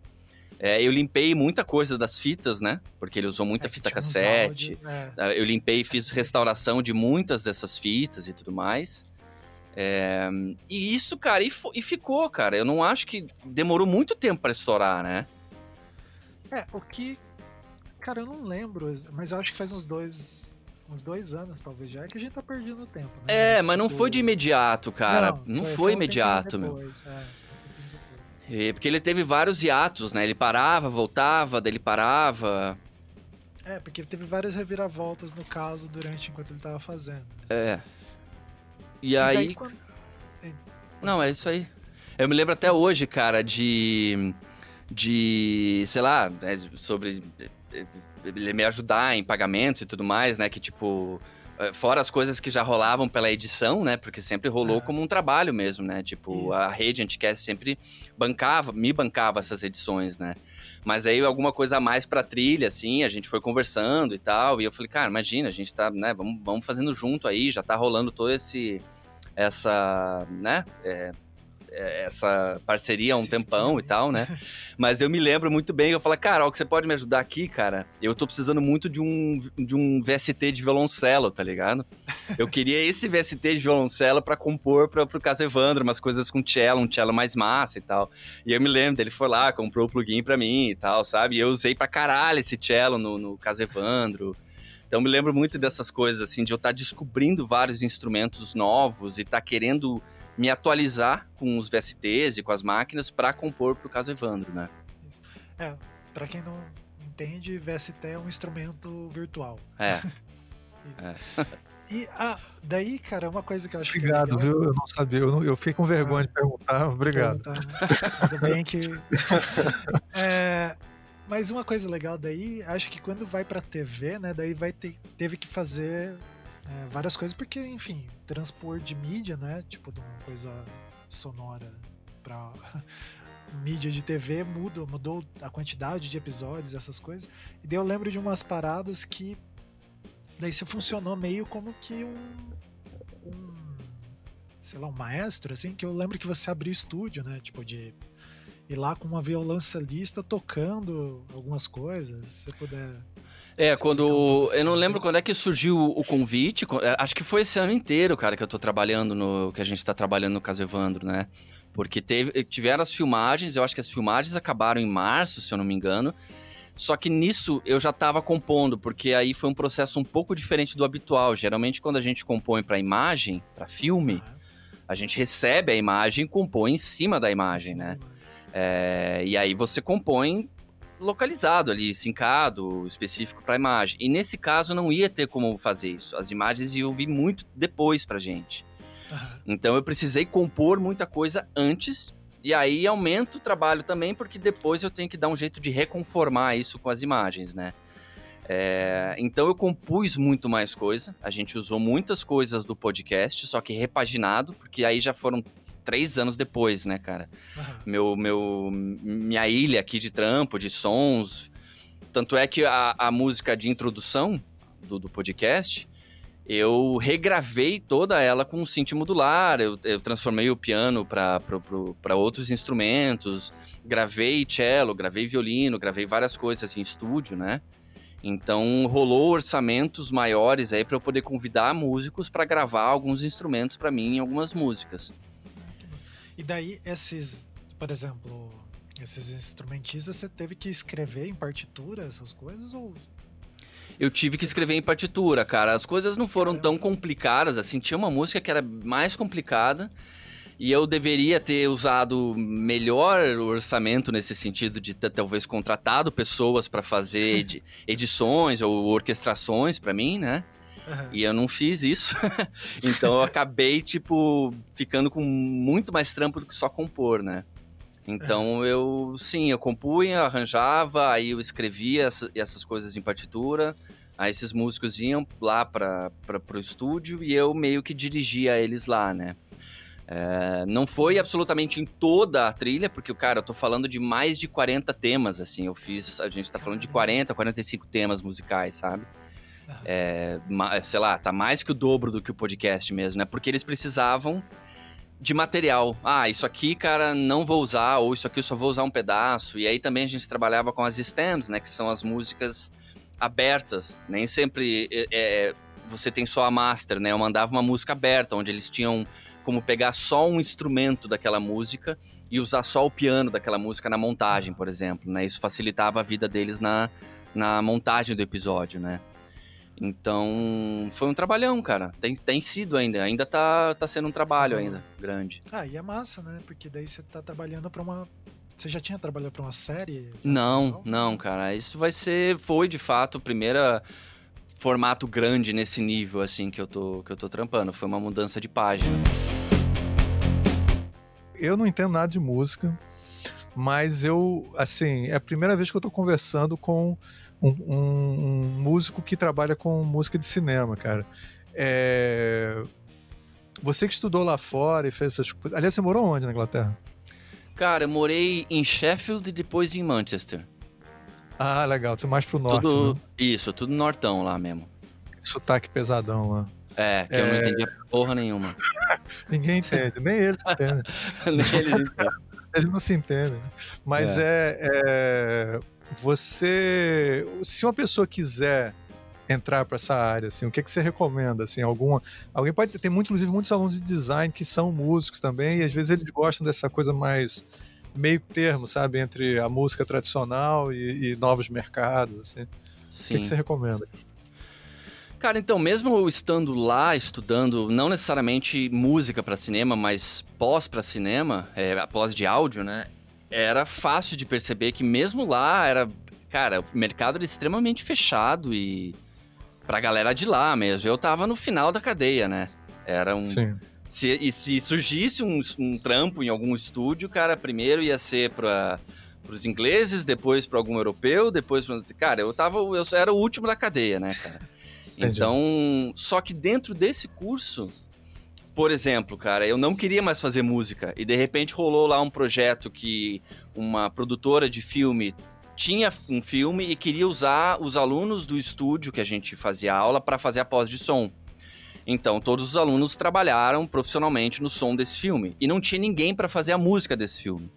É, eu limpei muita coisa das fitas, né? Porque ele usou muita É, fita cassete. áudio, é. Ah, Eu limpei e fiz restauração de muitas dessas fitas e tudo mais. É, e isso, cara, e, e ficou, cara. Eu não acho que demorou muito tempo pra estourar, né? É, o que. Cara, eu não lembro, mas eu acho que faz uns dois. Uns dois anos, talvez já, é que a gente tá perdendo tempo, né? É, mas não tipo, foi de imediato, cara. Não, foi, um tempinho imediato, meu. depois, é, tempinho depois. É, porque ele teve vários hiatos, né? Ele parava, voltava, daí ele parava. É, porque teve várias reviravoltas no caso durante enquanto ele tava fazendo. É. E, E aí. daí, quando- Não, é isso aí. Eu me lembro até hoje, cara, de. De. Sei lá, né, sobre. Ele me ajudar em pagamentos e tudo mais, né? Que tipo. Eh, Fora as coisas que já rolavam pela edição, né? Porque sempre rolou Ah. como um trabalho mesmo, né? Tipo, Isso. a rede Anticast sempre bancava, me bancava essas edições, né? Mas aí alguma coisa a mais pra trilha, assim, a gente foi conversando e tal. E eu falei, cara, imagina, a gente tá, né? Vamos, vamos fazendo junto aí, já tá rolando todo esse. Essa, né? é, é, essa parceria há um tempão e tal, né? Mas eu me lembro muito bem, eu falei, cara, ó, que você pode me ajudar aqui, cara? Eu tô precisando muito de um, de um VST de violoncelo, tá ligado? Eu queria esse VST de violoncelo pra compor pra, pro caso Evandro, umas coisas com cello, um cello mais massa e tal. E eu me lembro, ele foi lá, comprou o plugin pra mim e tal, sabe? E eu usei pra caralho esse cello no, no caso Evandro. Então eu me lembro muito dessas coisas, assim, de eu estar descobrindo vários instrumentos novos e estar querendo me atualizar com os VSTs e com as máquinas pra compor pro caso Evandro, né? É, pra quem não entende, VST é um instrumento virtual. É. E ah, daí, cara, uma coisa que eu acho Obrigado, que é legal, viu? Eu não sabia. Eu, não- eu fiquei com vergonha de perguntar. Obrigado. perguntar, né? Bem que. É, mas uma coisa legal daí, acho que quando vai pra TV, né, daí vai ter, teve que fazer é, várias coisas, porque, enfim, transpor de mídia, né, tipo, de uma coisa sonora pra mídia de TV muda, mudou a quantidade de episódios, essas coisas. E daí eu lembro de umas paradas que daí você funcionou meio como que um, um sei lá, um maestro, assim, que eu lembro que você abriu estúdio, né, tipo de ir lá com uma violoncelista tocando algumas coisas, se você puder É, quando. Eu não lembro quando é que surgiu o convite. co- é, Acho que foi esse ano inteiro, cara, que eu tô trabalhando no. que a gente tá trabalhando no caso Evandro, né? Porque teve, tiveram as filmagens, eu acho que as filmagens acabaram em março, se eu não me engano. Só que nisso eu já tava compondo, porque aí foi um processo um pouco diferente do habitual. Geralmente, quando a gente compõe pra imagem, pra filme, a gente recebe a imagem e compõe em cima da imagem, né? É, e aí você compõe localizado ali, sincado, específico para a imagem. E nesse caso não ia ter como fazer isso. As imagens iam vir muito depois pra gente. Então eu precisei compor muita coisa antes. E aí aumenta o trabalho também, porque depois eu tenho que dar um jeito de reconformar isso com as imagens, né? É, então eu compus muito mais coisa. A gente usou muitas coisas do podcast, só que repaginado, porque aí já foram três anos depois, né, cara? Aham. meu, meu, minha ilha aqui de trampo, de sons. Tanto é que a, a música de introdução do, do podcast, eu regravei toda ela com um synth modular, eu, eu transformei o piano para outros instrumentos, gravei cello, gravei violino, gravei várias coisas em estúdio, né? Então rolou orçamentos maiores aí para eu poder convidar músicos para gravar alguns instrumentos para mim em algumas músicas. E daí esses, por exemplo, esses instrumentistas, você teve que escrever em partitura essas coisas ou Eu tive que escrever em partitura, cara. As coisas não foram tão complicadas, assim. Tinha uma música que era mais complicada. E eu deveria ter usado melhor o orçamento nesse sentido de ter, talvez contratado pessoas para fazer edi- edições ou orquestrações para mim, né? Aham. E eu não fiz isso. então eu acabei, tipo, ficando com muito mais trampo do que só compor, né? Então eu, sim, eu compunha, arranjava, aí eu escrevia essa- essas coisas em partitura. Aí esses músicos iam lá para o estúdio e eu meio que dirigia eles lá, né? É, não foi absolutamente em toda a trilha, porque, cara, eu tô falando de mais de 40 temas, assim. Eu fiz, a gente tá falando de 40, 45 temas musicais, sabe? É, sei lá, tá mais que o dobro do que o podcast mesmo, né? Porque eles precisavam de material. Ah, isso aqui, cara, não vou usar, ou isso aqui eu só vou usar um pedaço. E aí também a gente trabalhava com as stems, né? Que são as músicas abertas. Nem sempre é, é, você tem só a master, né? Eu mandava uma música aberta, onde eles tinham como pegar só um instrumento daquela música e usar só o piano daquela música na montagem, por exemplo, né? Isso facilitava a vida deles na, na montagem do episódio, né? Então, foi um trabalhão, cara. Tem, tem sido ainda. Ainda tá, tá sendo um trabalho ainda grande. Ah, e é massa, né? Porque daí você tá trabalhando pra uma. Você já tinha trabalhado pra uma série? Não, não, cara. Isso vai ser. Foi de fato o primeiro formato grande nesse nível, assim, que eu tô, que eu tô trampando. Foi uma mudança de página. Eu não entendo nada de música, mas eu, assim, é a primeira vez que eu tô conversando com um, um, um músico que trabalha com música de cinema, cara. É... Você que estudou lá fora e fez essas coisas. Aliás, você morou onde na Inglaterra? Cara, eu morei em Sheffield e depois em Manchester. Ah, legal. Você mais pro norte. Tudo... Né? Isso, tudo nortão lá mesmo. Sotaque pesadão lá. É, que é... eu não é. entendia porra nenhuma. Ninguém entende, nem ele entende. nem ele entende. Ele não se entende. Mas é. é, é você, se uma pessoa quiser entrar para essa área, assim, o que, é que você recomenda, assim, alguma, alguém pode ter, muito, inclusive muitos alunos de design que são músicos também e às vezes eles gostam dessa coisa mais meio termo, sabe, entre a música tradicional e, e novos mercados, assim. Sim. O que, é que você recomenda? Cara, então, mesmo estando lá estudando, não necessariamente música para cinema, mas pós para cinema, é, pós de áudio, né? era fácil de perceber que mesmo lá era. Cara, o mercado era extremamente fechado e. pra galera de lá mesmo. Eu tava no final da cadeia, né? Era um. Sim. Se, e se surgisse um, um trampo em algum estúdio, cara, primeiro ia ser pra para os ingleses, depois para algum europeu, depois para cara, eu tava eu era o último da cadeia, né, cara? Então, só que dentro desse curso por exemplo, cara, eu não queria mais fazer música e de repente rolou lá um projeto que uma produtora de filme tinha um filme e queria usar os alunos do estúdio que a gente fazia aula para fazer a pós de som. Então, todos os alunos trabalharam profissionalmente no som desse filme e não tinha ninguém para fazer a música desse filme.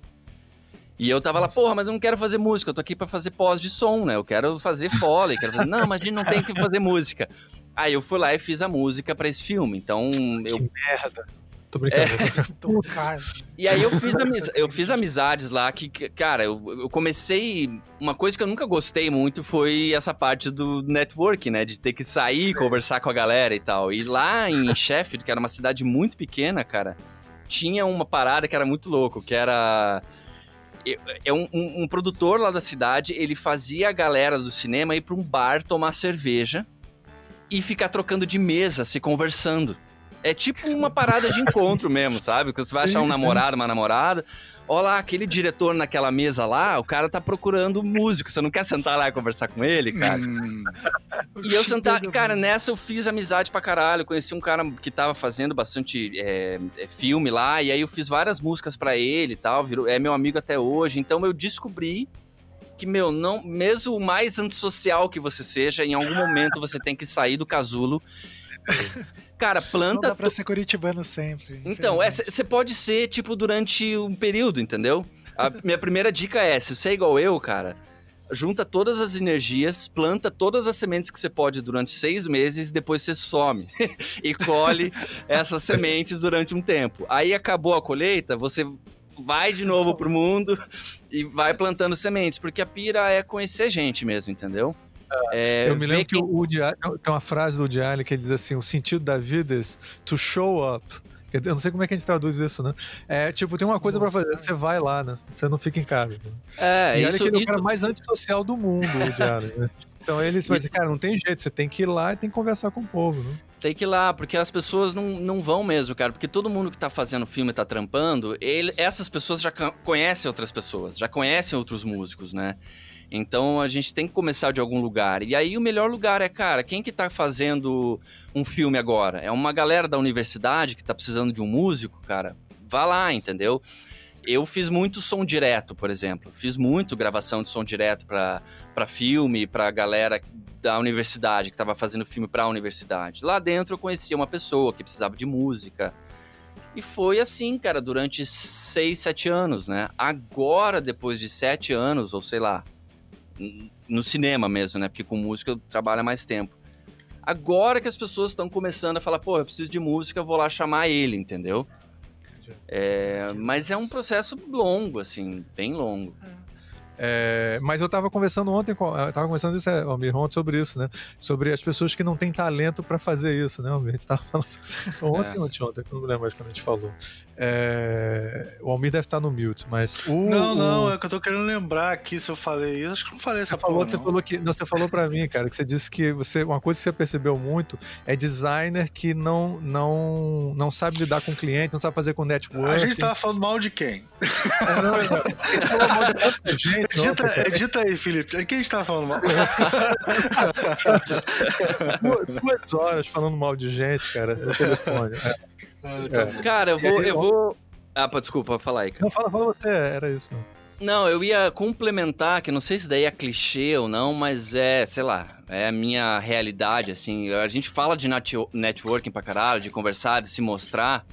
E eu tava lá, porra, mas eu não quero fazer música, eu tô aqui para fazer pós de som, né? Eu quero fazer foley, quero fazer... Não, mas a gente não tem que fazer música. Aí eu fui lá e fiz a música para esse filme. Então eu. Que merda. Tô brincando. É... e aí eu fiz, amiz... eu fiz amizades lá que, cara, eu, eu, comecei. Uma coisa que eu nunca gostei muito foi essa parte do network, né? De ter que sair, Sim. conversar com a galera e tal. E lá em Sheffield, que era uma cidade muito pequena, cara, tinha uma parada que era muito louco, que era. É um, um, um produtor lá da cidade, ele fazia a galera do cinema ir para um bar tomar cerveja e ficar trocando de mesa, se conversando. É tipo uma parada de encontro mesmo, sabe? Que você vai achar um namorado, uma namorada. Olha lá, aquele diretor naquela mesa lá, o cara tá procurando músico. Você não quer sentar lá e conversar com ele, cara? Hum. E eu sentar. Cara, nessa eu fiz amizade pra caralho. Conheci um cara que tava fazendo bastante é, é filme lá. E aí eu fiz várias músicas para ele e tal. Virou, é meu amigo até hoje. Então eu descobri que, meu, não, mesmo o mais antissocial que você seja, em algum momento você tem que sair do casulo. Cara, planta. Não dá pra ser curitibano sempre. Então, você é, pode ser, tipo, durante um período, entendeu? A minha primeira dica é: se você é igual eu, cara, junta todas as energias, planta todas as sementes que você pode durante seis meses e depois você some e colhe essas sementes durante um tempo. Aí acabou a colheita, você vai de novo pro mundo e vai plantando sementes, porque a pira é conhecer gente mesmo, entendeu? É, eu me lembro que, que o Diário, tem uma frase do Diário que ele diz assim: o sentido da vida é to show up. Eu não sei como é que a gente traduz isso, né? É tipo, tem uma coisa para fazer, você vai lá, né? Você não fica em casa. Né? É, e olha que ele é o cara mais antissocial do mundo, o Diário, né? Então ele vai dizer, cara, não tem jeito, você tem que ir lá e tem que conversar com o povo, né? Tem que ir lá, porque as pessoas não, não vão mesmo, cara. Porque todo mundo que tá fazendo filme e tá trampando, ele, essas pessoas já conhecem outras pessoas, já conhecem outros músicos, né? Então a gente tem que começar de algum lugar. E aí o melhor lugar é, cara, quem que tá fazendo um filme agora? É uma galera da universidade que tá precisando de um músico, cara? Vá lá, entendeu? eu fiz muito som direto, por exemplo. Fiz muito gravação de som direto para filme, para galera da universidade que estava fazendo filme para a universidade. Lá dentro eu conhecia uma pessoa que precisava de música. E foi assim, cara, durante seis, sete anos, né? Agora, depois de sete anos, ou sei lá, no cinema mesmo, né? Porque com música eu trabalho há mais tempo. Agora que as pessoas estão começando a falar, pô, eu preciso de música, vou lá chamar ele, entendeu? É, mas é um processo longo, assim, bem longo. É. É, mas eu estava conversando ontem, com, eu tava conversando isso, é, Almir, ontem sobre isso, né? Sobre as pessoas que não têm talento para fazer isso, né, Almir? A gente estava falando ontem, é. ontem, ontem, não lembro mais quando a gente falou. É, o Almir deve estar no mute, mas o, Não, não, o... é que eu tô querendo lembrar aqui se eu falei isso. Acho que não falei essa você falou, porra, Você falou que, não, você falou para mim, cara, que você disse que você, uma coisa que você percebeu muito é designer que não, não, não sabe lidar com cliente, não sabe fazer com network. A gente tava falando mal de quem? É, não, não, a gente falou mal de tanta gente edita, edita aí, Felipe. O que a gente tava falando mal? Duas horas falando mal de gente, cara, no telefone. É. É. Cara, eu vou, eu vou. Ah, pô, desculpa, fala aí, cara. Não, fala, fala você, era isso. Não, eu ia complementar, que não sei se daí é clichê ou não, mas é, sei lá, é a minha realidade, assim. A gente fala de networking pra caralho, de conversar, de se mostrar,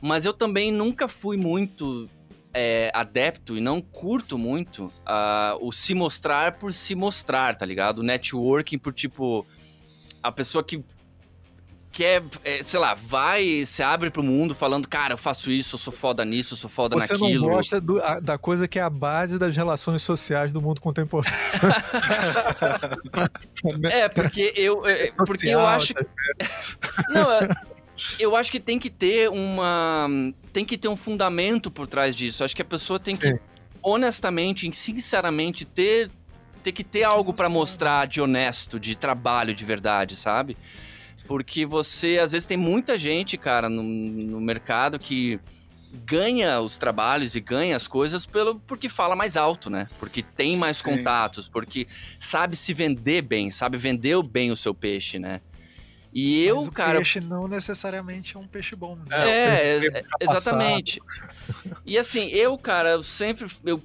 mas eu também nunca fui muito é, adepto e não curto muito uh, o se mostrar por se mostrar, tá ligado? O networking por tipo. A pessoa que quer, é, sei lá, vai, se abre pro mundo falando, cara, eu faço isso, eu sou foda nisso, eu sou foda Você naquilo. Você não gosta do, a, da coisa que é a base das relações sociais do mundo contemporâneo. é, porque eu, é, porque eu acho que... não, é, eu acho que tem que ter uma. Tem que ter um fundamento por trás disso. Acho que a pessoa tem Sim. que, honestamente, sinceramente, ter, ter que ter algo para mostrar de honesto, de trabalho de verdade, sabe? Porque você, às vezes, tem muita gente, cara, no, no mercado que ganha os trabalhos e ganha as coisas pelo porque fala mais alto, né? Porque tem mais Sim. contatos, porque sabe se vender bem, sabe vender bem o seu peixe, né? E eu, Mas o cara. peixe não necessariamente é um peixe bom. Né? É, é, é exatamente. E assim, eu, cara, eu sempre. Eu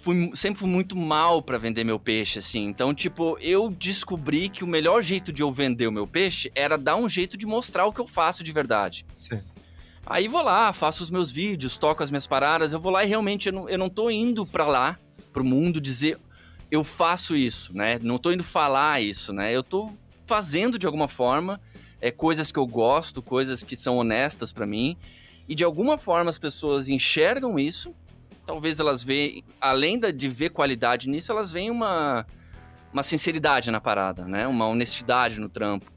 fui, sempre fui muito mal para vender meu peixe, assim. Então, tipo, eu descobri que o melhor jeito de eu vender o meu peixe era dar um jeito de mostrar o que eu faço de verdade. Sim. Aí vou lá, faço os meus vídeos, toco as minhas paradas, eu vou lá e realmente eu não, eu não tô indo para lá, pro mundo, dizer eu faço isso, né? Não tô indo falar isso, né? Eu tô fazendo de alguma forma é, coisas que eu gosto, coisas que são honestas para mim. E de alguma forma as pessoas enxergam isso. Talvez elas veem, além de ver qualidade nisso, elas veem uma, uma sinceridade na parada, né? Uma honestidade no trampo.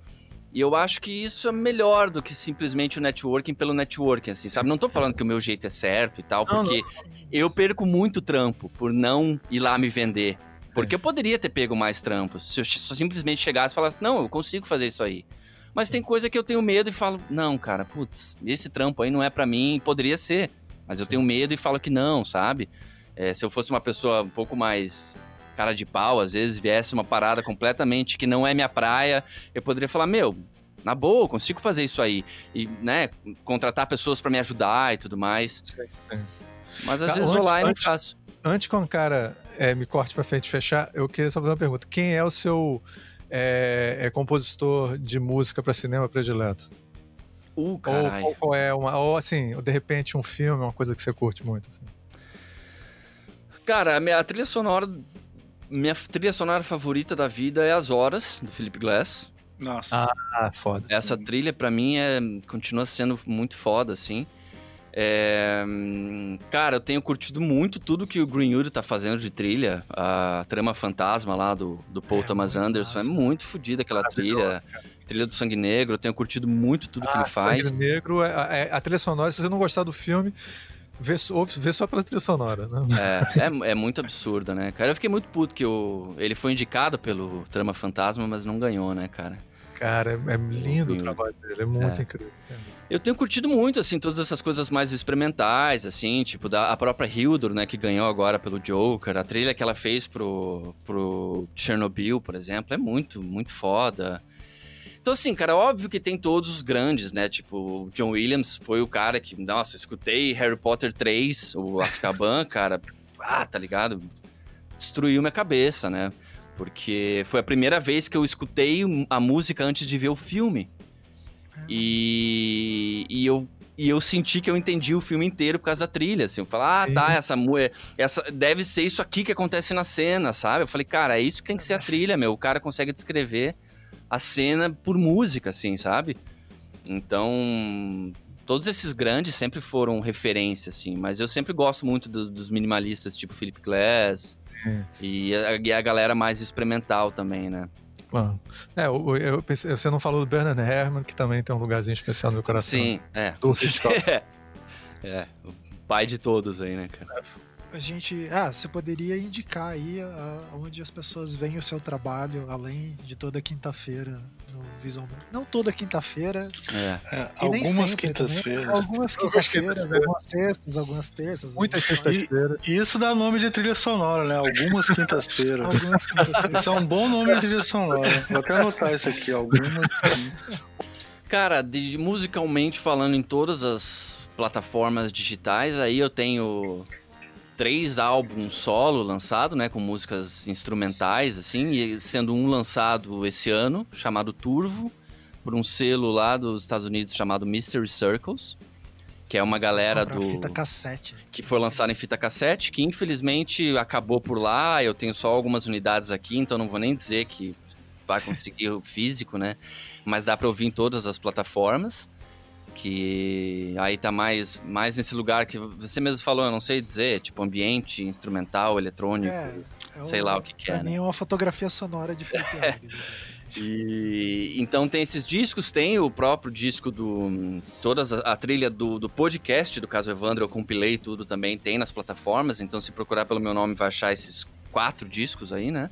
E eu acho que isso é melhor do que simplesmente o networking pelo networking, assim, sabe? Não tô falando que o meu jeito é certo e tal, porque não, não. eu perco muito trampo por não ir lá me vender. Porque eu poderia ter pego mais trampos. Se eu simplesmente chegasse e falasse, não, eu consigo fazer isso aí. Mas Sim. tem coisa que eu tenho medo e falo, não, cara, putz, esse trampo aí não é para mim, poderia ser. Mas Sim. eu tenho medo e falo que não, sabe? É, se eu fosse uma pessoa um pouco mais cara de pau, às vezes viesse uma parada completamente que não é minha praia, eu poderia falar, meu, na boa, eu consigo fazer isso aí. E, né, contratar pessoas para me ajudar e tudo mais. Sim. Mas às vezes antes, vou lá e não faço. Antes que um cara é, me corte pra frente e fechar, eu queria só fazer uma pergunta. Quem é o seu é, é compositor de música para cinema predileto? Uh, ou, ou, qual é uma. Ou assim, de repente um filme, uma coisa que você curte muito, assim. Cara, a minha trilha sonora. Minha trilha sonora favorita da vida é As Horas, do Philip Glass. Nossa. Ah, foda. Essa trilha, para mim, é, continua sendo muito foda, assim. É, cara, eu tenho curtido muito tudo que o Greenwood tá fazendo de trilha. A trama fantasma lá do, do Paul é, Thomas Anderson massa. é muito fodida aquela trilha. Cara. Trilha do Sangue Negro, eu tenho curtido muito tudo ah, que ele faz. Sangue Negro, é, é, a trilha sonora, se você não gostar do filme, vê, vê só pela trilha sonora, né? É, é, é, muito absurda, né, cara? Eu fiquei muito puto que o, ele foi indicado pelo Trama Fantasma, mas não ganhou, né, cara? Cara, é, é lindo o, trabalho dele, é muito é. incrível. Cara. Eu tenho curtido muito, assim, todas essas coisas mais experimentais, assim, tipo, da, a própria Hildur, né, que ganhou agora pelo Joker, a trilha que ela fez pro, pro Chernobyl, por exemplo, é muito, muito foda. Então, assim, cara, óbvio que tem todos os grandes, né? Tipo, o John Williams foi o cara que, nossa, escutei Harry Potter 3, o Azkaban, cara, ah, tá ligado? Destruiu minha cabeça, né? Porque foi a primeira vez que eu escutei a música antes de ver o filme. E, e eu e eu senti que eu entendi o filme inteiro por causa da trilha, assim. Eu falei, ah, Sim. tá, essa, essa deve ser isso aqui que acontece na cena, sabe? Eu falei, cara, é isso que tem que ser a trilha, meu. O cara consegue descrever a cena por música, assim, sabe? Então, todos esses grandes sempre foram referência, assim. Mas eu sempre gosto muito do, dos minimalistas, tipo Philip Glass. É. E, a, e a galera mais experimental também, né? Claro. É, eu, eu pensei, você não falou do Bernard Herrmann, que também tem um lugarzinho especial no meu coração. Sim, é. é. é, o pai de todos aí, né, cara? A gente. Ah, você poderia indicar aí onde as pessoas veem o seu trabalho, além de toda quinta-feira Visão Não toda quinta-feira. É. é algumas quintas-feiras. Algumas quintas-feiras, algumas sextas, algumas terças. Muitas sextas-feiras. E isso dá nome de trilha sonora, né? Algumas quintas-feiras. algumas quintas-feiras. Isso é um bom nome de trilha sonora. Vou até anotar isso aqui, algumas. Cara, de, musicalmente falando em todas as plataformas digitais, aí eu tenho três álbuns solo lançado, né, com músicas instrumentais, assim, e sendo um lançado esse ano, chamado Turvo, por um selo lá dos Estados Unidos chamado Mystery Circles, que é uma Você galera do fita cassete. que foi lançado em fita cassete, que infelizmente acabou por lá. Eu tenho só algumas unidades aqui, então não vou nem dizer que vai conseguir o físico, né? Mas dá para ouvir em todas as plataformas que aí tá mais, mais nesse lugar que você mesmo falou, eu não sei dizer, tipo ambiente instrumental, eletrônico, é, é sei o, lá o que, que é. Pra né? é uma fotografia sonora de Felipe é. E então tem esses discos, tem o próprio disco do. toda a, a trilha do, do podcast do caso Evandro, eu compilei tudo também, tem nas plataformas, então se procurar pelo meu nome vai achar esses quatro discos aí, né?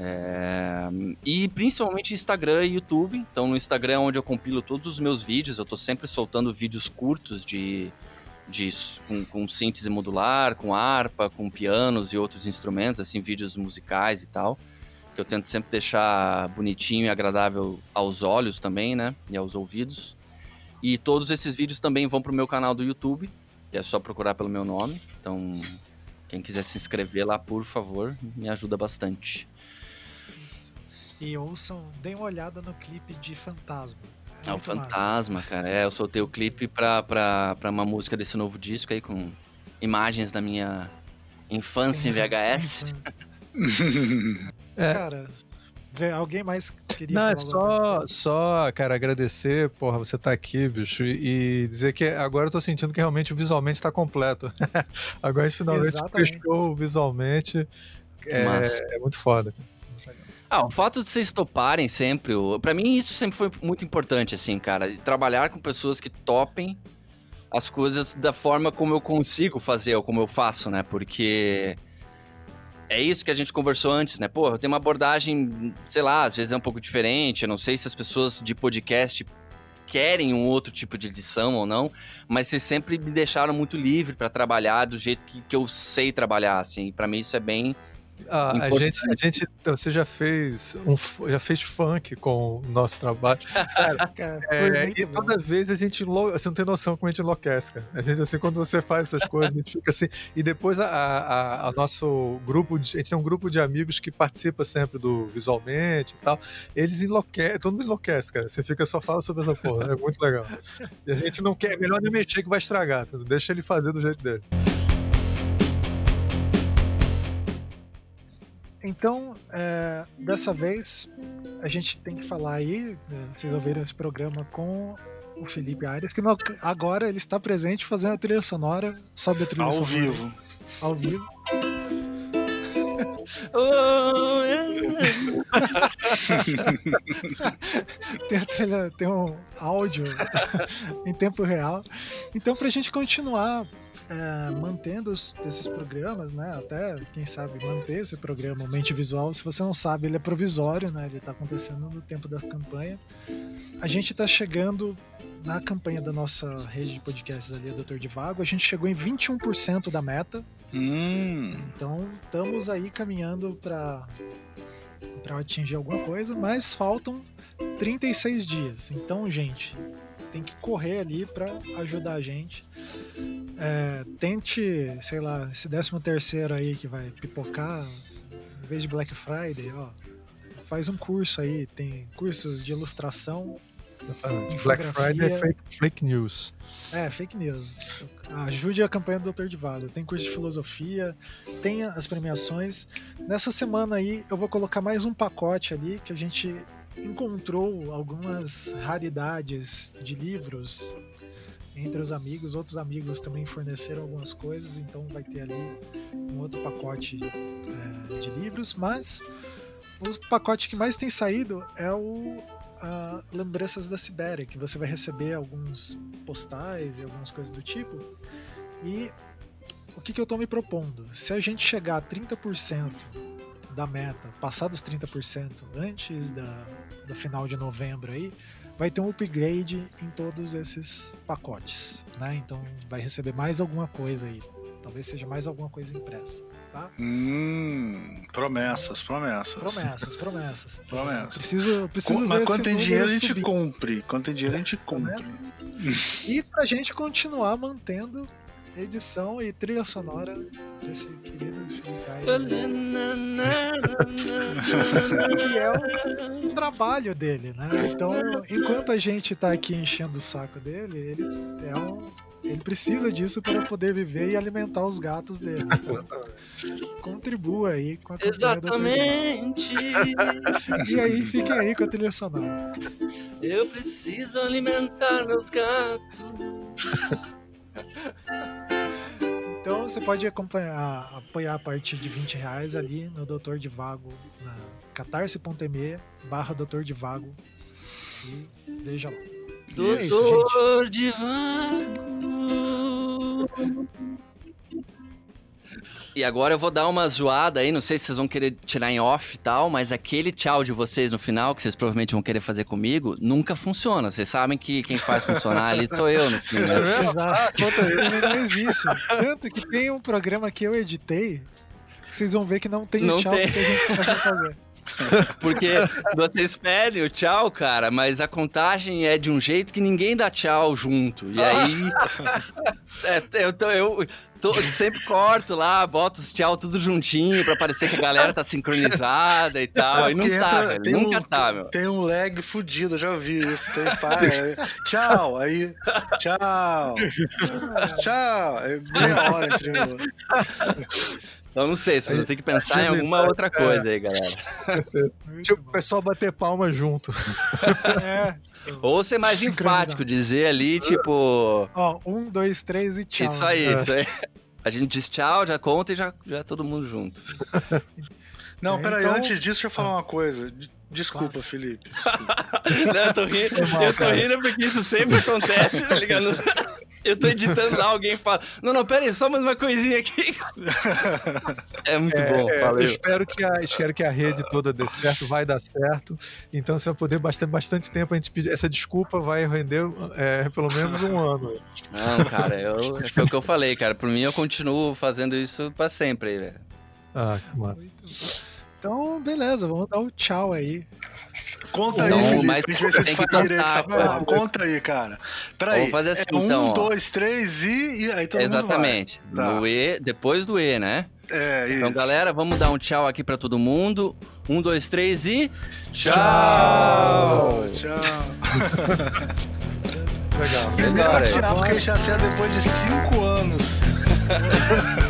É... E principalmente Instagram e YouTube. Então no Instagram é onde eu compilo todos os meus vídeos. Eu tô sempre soltando vídeos curtos de, de com, com síntese modular, com harpa, com pianos e outros instrumentos, assim, vídeos musicais e tal. Que eu tento sempre deixar bonitinho e agradável aos olhos também, né? E aos ouvidos. E todos esses vídeos também vão pro meu canal do YouTube. é só procurar pelo meu nome. Então, quem quiser se inscrever lá, por favor, me ajuda bastante. E ouçam, deem uma olhada no clipe de Fantasma. É, é o Fantasma, massa. cara. É, eu soltei o clipe pra, pra, pra uma música desse novo disco aí com imagens da minha infância em VHS. é. Cara, alguém mais queria Não, é só, só, cara, agradecer, porra, você tá aqui, bicho, e dizer que agora eu tô sentindo que realmente visualmente tá completo. agora a gente finalmente Exatamente. fechou visualmente. É, é, muito foda. Ah, o fato de vocês toparem sempre, para mim isso sempre foi muito importante, assim, cara. Trabalhar com pessoas que topem as coisas da forma como eu consigo fazer ou como eu faço, né? Porque é isso que a gente conversou antes, né? Pô, eu tenho uma abordagem, sei lá, às vezes é um pouco diferente. Eu não sei se as pessoas de podcast querem um outro tipo de edição ou não, mas vocês sempre me deixaram muito livre para trabalhar do jeito que, que eu sei trabalhar, assim. Para mim isso é bem ah, a, gente, a gente, você já fez um, já fez funk com o nosso trabalho. Cara, é, e toda bom. vez a gente você não tem noção como a gente enlouquece, cara. A gente assim, quando você faz essas coisas, a gente fica assim. E depois a, a, a, nosso grupo, de, a gente tem um grupo de amigos que participa sempre do visualmente e tal. Eles enlouquecem, todo mundo enlouquece, cara. Você fica só fala sobre essa porra. É muito legal. E a gente não quer, é melhor nem mexer que vai estragar, tudo. deixa ele fazer do jeito dele. Então, é, dessa vez, a gente tem que falar aí, né, vocês ouviram esse programa com o Felipe Arias, que no, agora ele está presente fazendo a trilha sonora, sobe a trilha ao sonora. Vivo. Ao vivo. tem, trilha, tem um áudio em tempo real. Então, para a gente continuar é, mantendo os, esses programas, né? Até, quem sabe, manter esse programa Mente Visual. Se você não sabe, ele é provisório, né? Ele está acontecendo no tempo da campanha. A gente está chegando na campanha da nossa rede de podcasts ali, Doutor de Vago, a gente chegou em 21% da meta. Hum. Então, estamos aí caminhando para para atingir alguma coisa, mas faltam 36 dias. Então, gente, tem que correr ali para ajudar a gente. É, tente, sei lá, esse 13 terceiro aí que vai pipocar, em vez de Black Friday, ó, faz um curso aí, tem cursos de ilustração. Black Friday é fake, fake news. É, fake news. Ajude a campanha do Dr. Divago. Tem curso de filosofia, tem as premiações. Nessa semana aí eu vou colocar mais um pacote ali que a gente encontrou algumas raridades de livros entre os amigos. Outros amigos também forneceram algumas coisas, então vai ter ali um outro pacote é, de livros. Mas o pacote que mais tem saído é o Lembranças da Sibéria, que você vai receber alguns postais e algumas coisas do tipo. E o que, que eu estou me propondo? Se a gente chegar a 30% da meta, passar dos 30% antes da, do final de novembro aí, vai ter um upgrade em todos esses pacotes, né? Então vai receber mais alguma coisa aí. Talvez seja mais alguma coisa impressa tá? Hum, promessas, promessas. Promessas, promessas. Promessas. Preciso, preciso Com, ver Mas quando tem dinheiro a gente subir. cumpre. Quando tem dinheiro a gente cumpre. Promessas. E pra gente continuar mantendo edição e trilha sonora desse querido Shinkai, que é o trabalho dele, né? Então, enquanto a gente tá aqui enchendo o saco dele, ele é um ele precisa disso para poder viver e alimentar os gatos dele. Então, contribua aí com a Exatamente. E aí, fiquem aí com a trilha sonora. Eu preciso alimentar meus gatos. Então você pode acompanhar, apoiar a partir de 20 reais ali no Doutor de Vago, na catarse.me barra Doutor de Vago. E veja lá. Doutor é isso, de Vago. E agora eu vou dar uma zoada aí, não sei se vocês vão querer tirar em off e tal, mas aquele tchau de vocês no final, que vocês provavelmente vão querer fazer comigo, nunca funciona. Vocês sabem que quem faz funcionar ali sou eu no fim, né? Exato. Não existe. Tanto que tem um programa que eu editei, vocês vão ver que não tem Não o tchau tem. que a gente tá fazer. Porque vocês pedem o tchau, cara, mas a contagem é de um jeito que ninguém dá tchau junto. E aí. é, eu, tô, eu tô- sempre corto lá, boto os tchau tudo juntinho pra parecer que a galera tá sincronizada e tal. E não tá, entra- velho. tem Nunca um, tá, meu. Tem um lag fudido, eu já vi isso. Tem pai, aí, tchau, aí, tchau, tchau. É meia hora entre. Então não sei, vocês vão ter que pensar em alguma detalhe, outra coisa aí, galera. Com certeza. Tipo, o pessoal bater palma junto. É. Ou ser mais Sincronizar. enfático, dizer ali, tipo. Ó, um, dois, três e tchau. Isso aí, né? isso aí. A gente diz tchau, já conta e já, já todo mundo junto. Não, É, peraí, então- antes disso, deixa eu falar uma coisa. Desculpa, Felipe. Não, eu tô rindo, mal, eu tô cara. rindo porque isso sempre acontece, tá ligado? Eu tô editando lá, alguém fala, não, não, pera aí, só mais uma coisinha aqui. É muito bom, É, valeu. eu espero que, a, espero que a rede toda dê certo, vai dar certo. Então você vai poder bastante, bastante tempo a gente pedir. Essa desculpa vai render é, pelo menos um ano. Não, cara, eu, foi o que eu falei, cara. Por mim, eu continuo fazendo isso pra sempre, aí, velho. Ah, que massa. Então, beleza, vamos dar o tchau aí. Conta aí, Não, Felipe. mas a gente faz direito cara. Conta aí, cara. Peraí. Vamos fazer assim, é um, então, dois, três e, e aí todo Exatamente. mundo vai. Tá. No E, depois do E, né? É, isso. Então, galera, vamos dar um tchau aqui pra todo mundo. Um, dois, três e. Tchau! Tchau! Legal. Primeiro Melhor, é. tirar porque já acerta depois de cinco anos.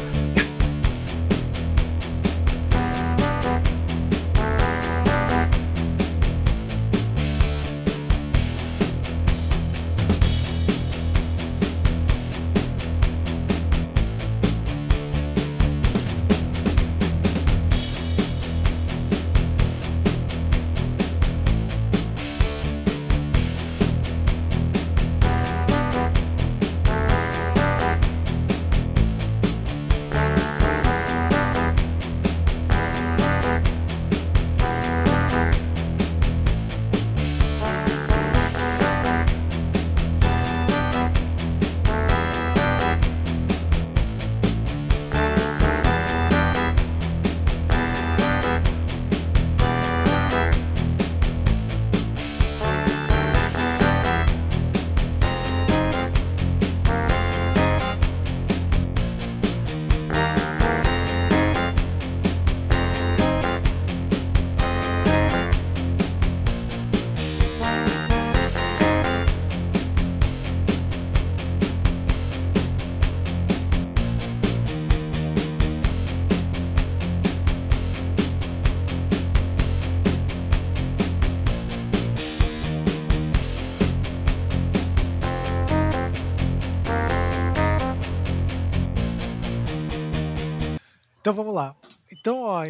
Então vamos lá. Então, ó,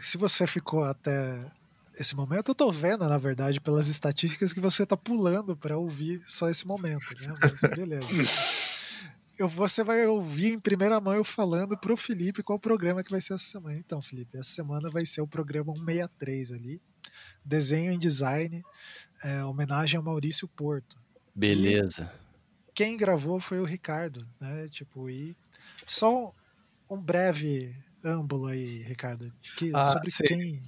se você ficou até esse momento, eu tô vendo, na verdade, pelas estatísticas que você tá pulando para ouvir só esse momento, né? Mas beleza. eu, você vai ouvir em primeira mão eu falando pro Felipe qual programa que vai ser essa semana. Então, Felipe, essa semana vai ser o programa 163 ali. Desenho em design, é, homenagem ao Maurício Porto. Beleza. quem gravou foi o Ricardo, né? Tipo, e só um, breve âmbulo aí, Ricardo. Que, ah, sobre quem.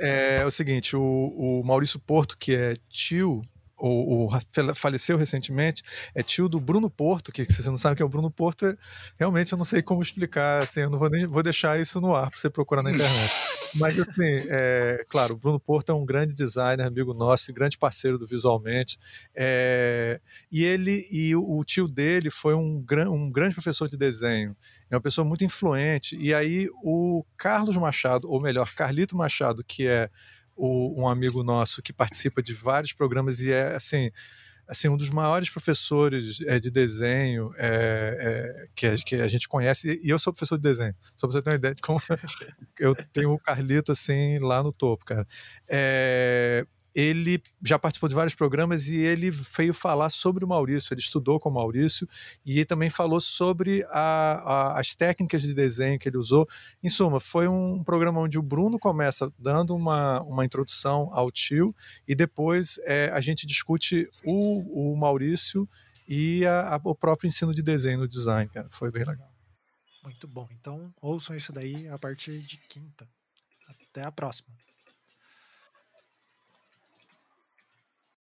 É, é, o seguinte, o, o Maurício Porto, que é tio o, o, faleceu recentemente, é tio do Bruno Porto, que se você não sabe o que é o Bruno Porto, é, realmente eu não sei como explicar, assim, eu não vou, nem, vou deixar isso no ar para você procurar na internet. Mas assim, é, claro, o Bruno Porto é um grande designer, amigo nosso, grande parceiro do Visualmente, é, e ele e o, o tio dele foi um, gran, um grande professor de desenho, é uma pessoa muito influente, e aí o Carlos Machado, ou melhor, Carlito Machado, que é o, um amigo nosso que participa de vários programas e é assim assim um dos maiores professores é, de desenho é, é, que, a, que, a, gente conhece. E eu sou professor de desenho só para você ter uma ideia de como eu tenho o Carlito assim lá no topo cara. É, ele já participou de vários programas e ele veio falar sobre o Maurício. Ele estudou com o Maurício e também falou sobre a, a, as técnicas de desenho que ele usou. Em suma, foi um programa onde o Bruno começa dando uma, uma introdução ao tio e depois é, a gente discute o, o Maurício e a, o próprio ensino de desenho no design. Cara. Foi bem legal. Muito bom. Então ouçam isso daí a partir de quinta. Até a próxima.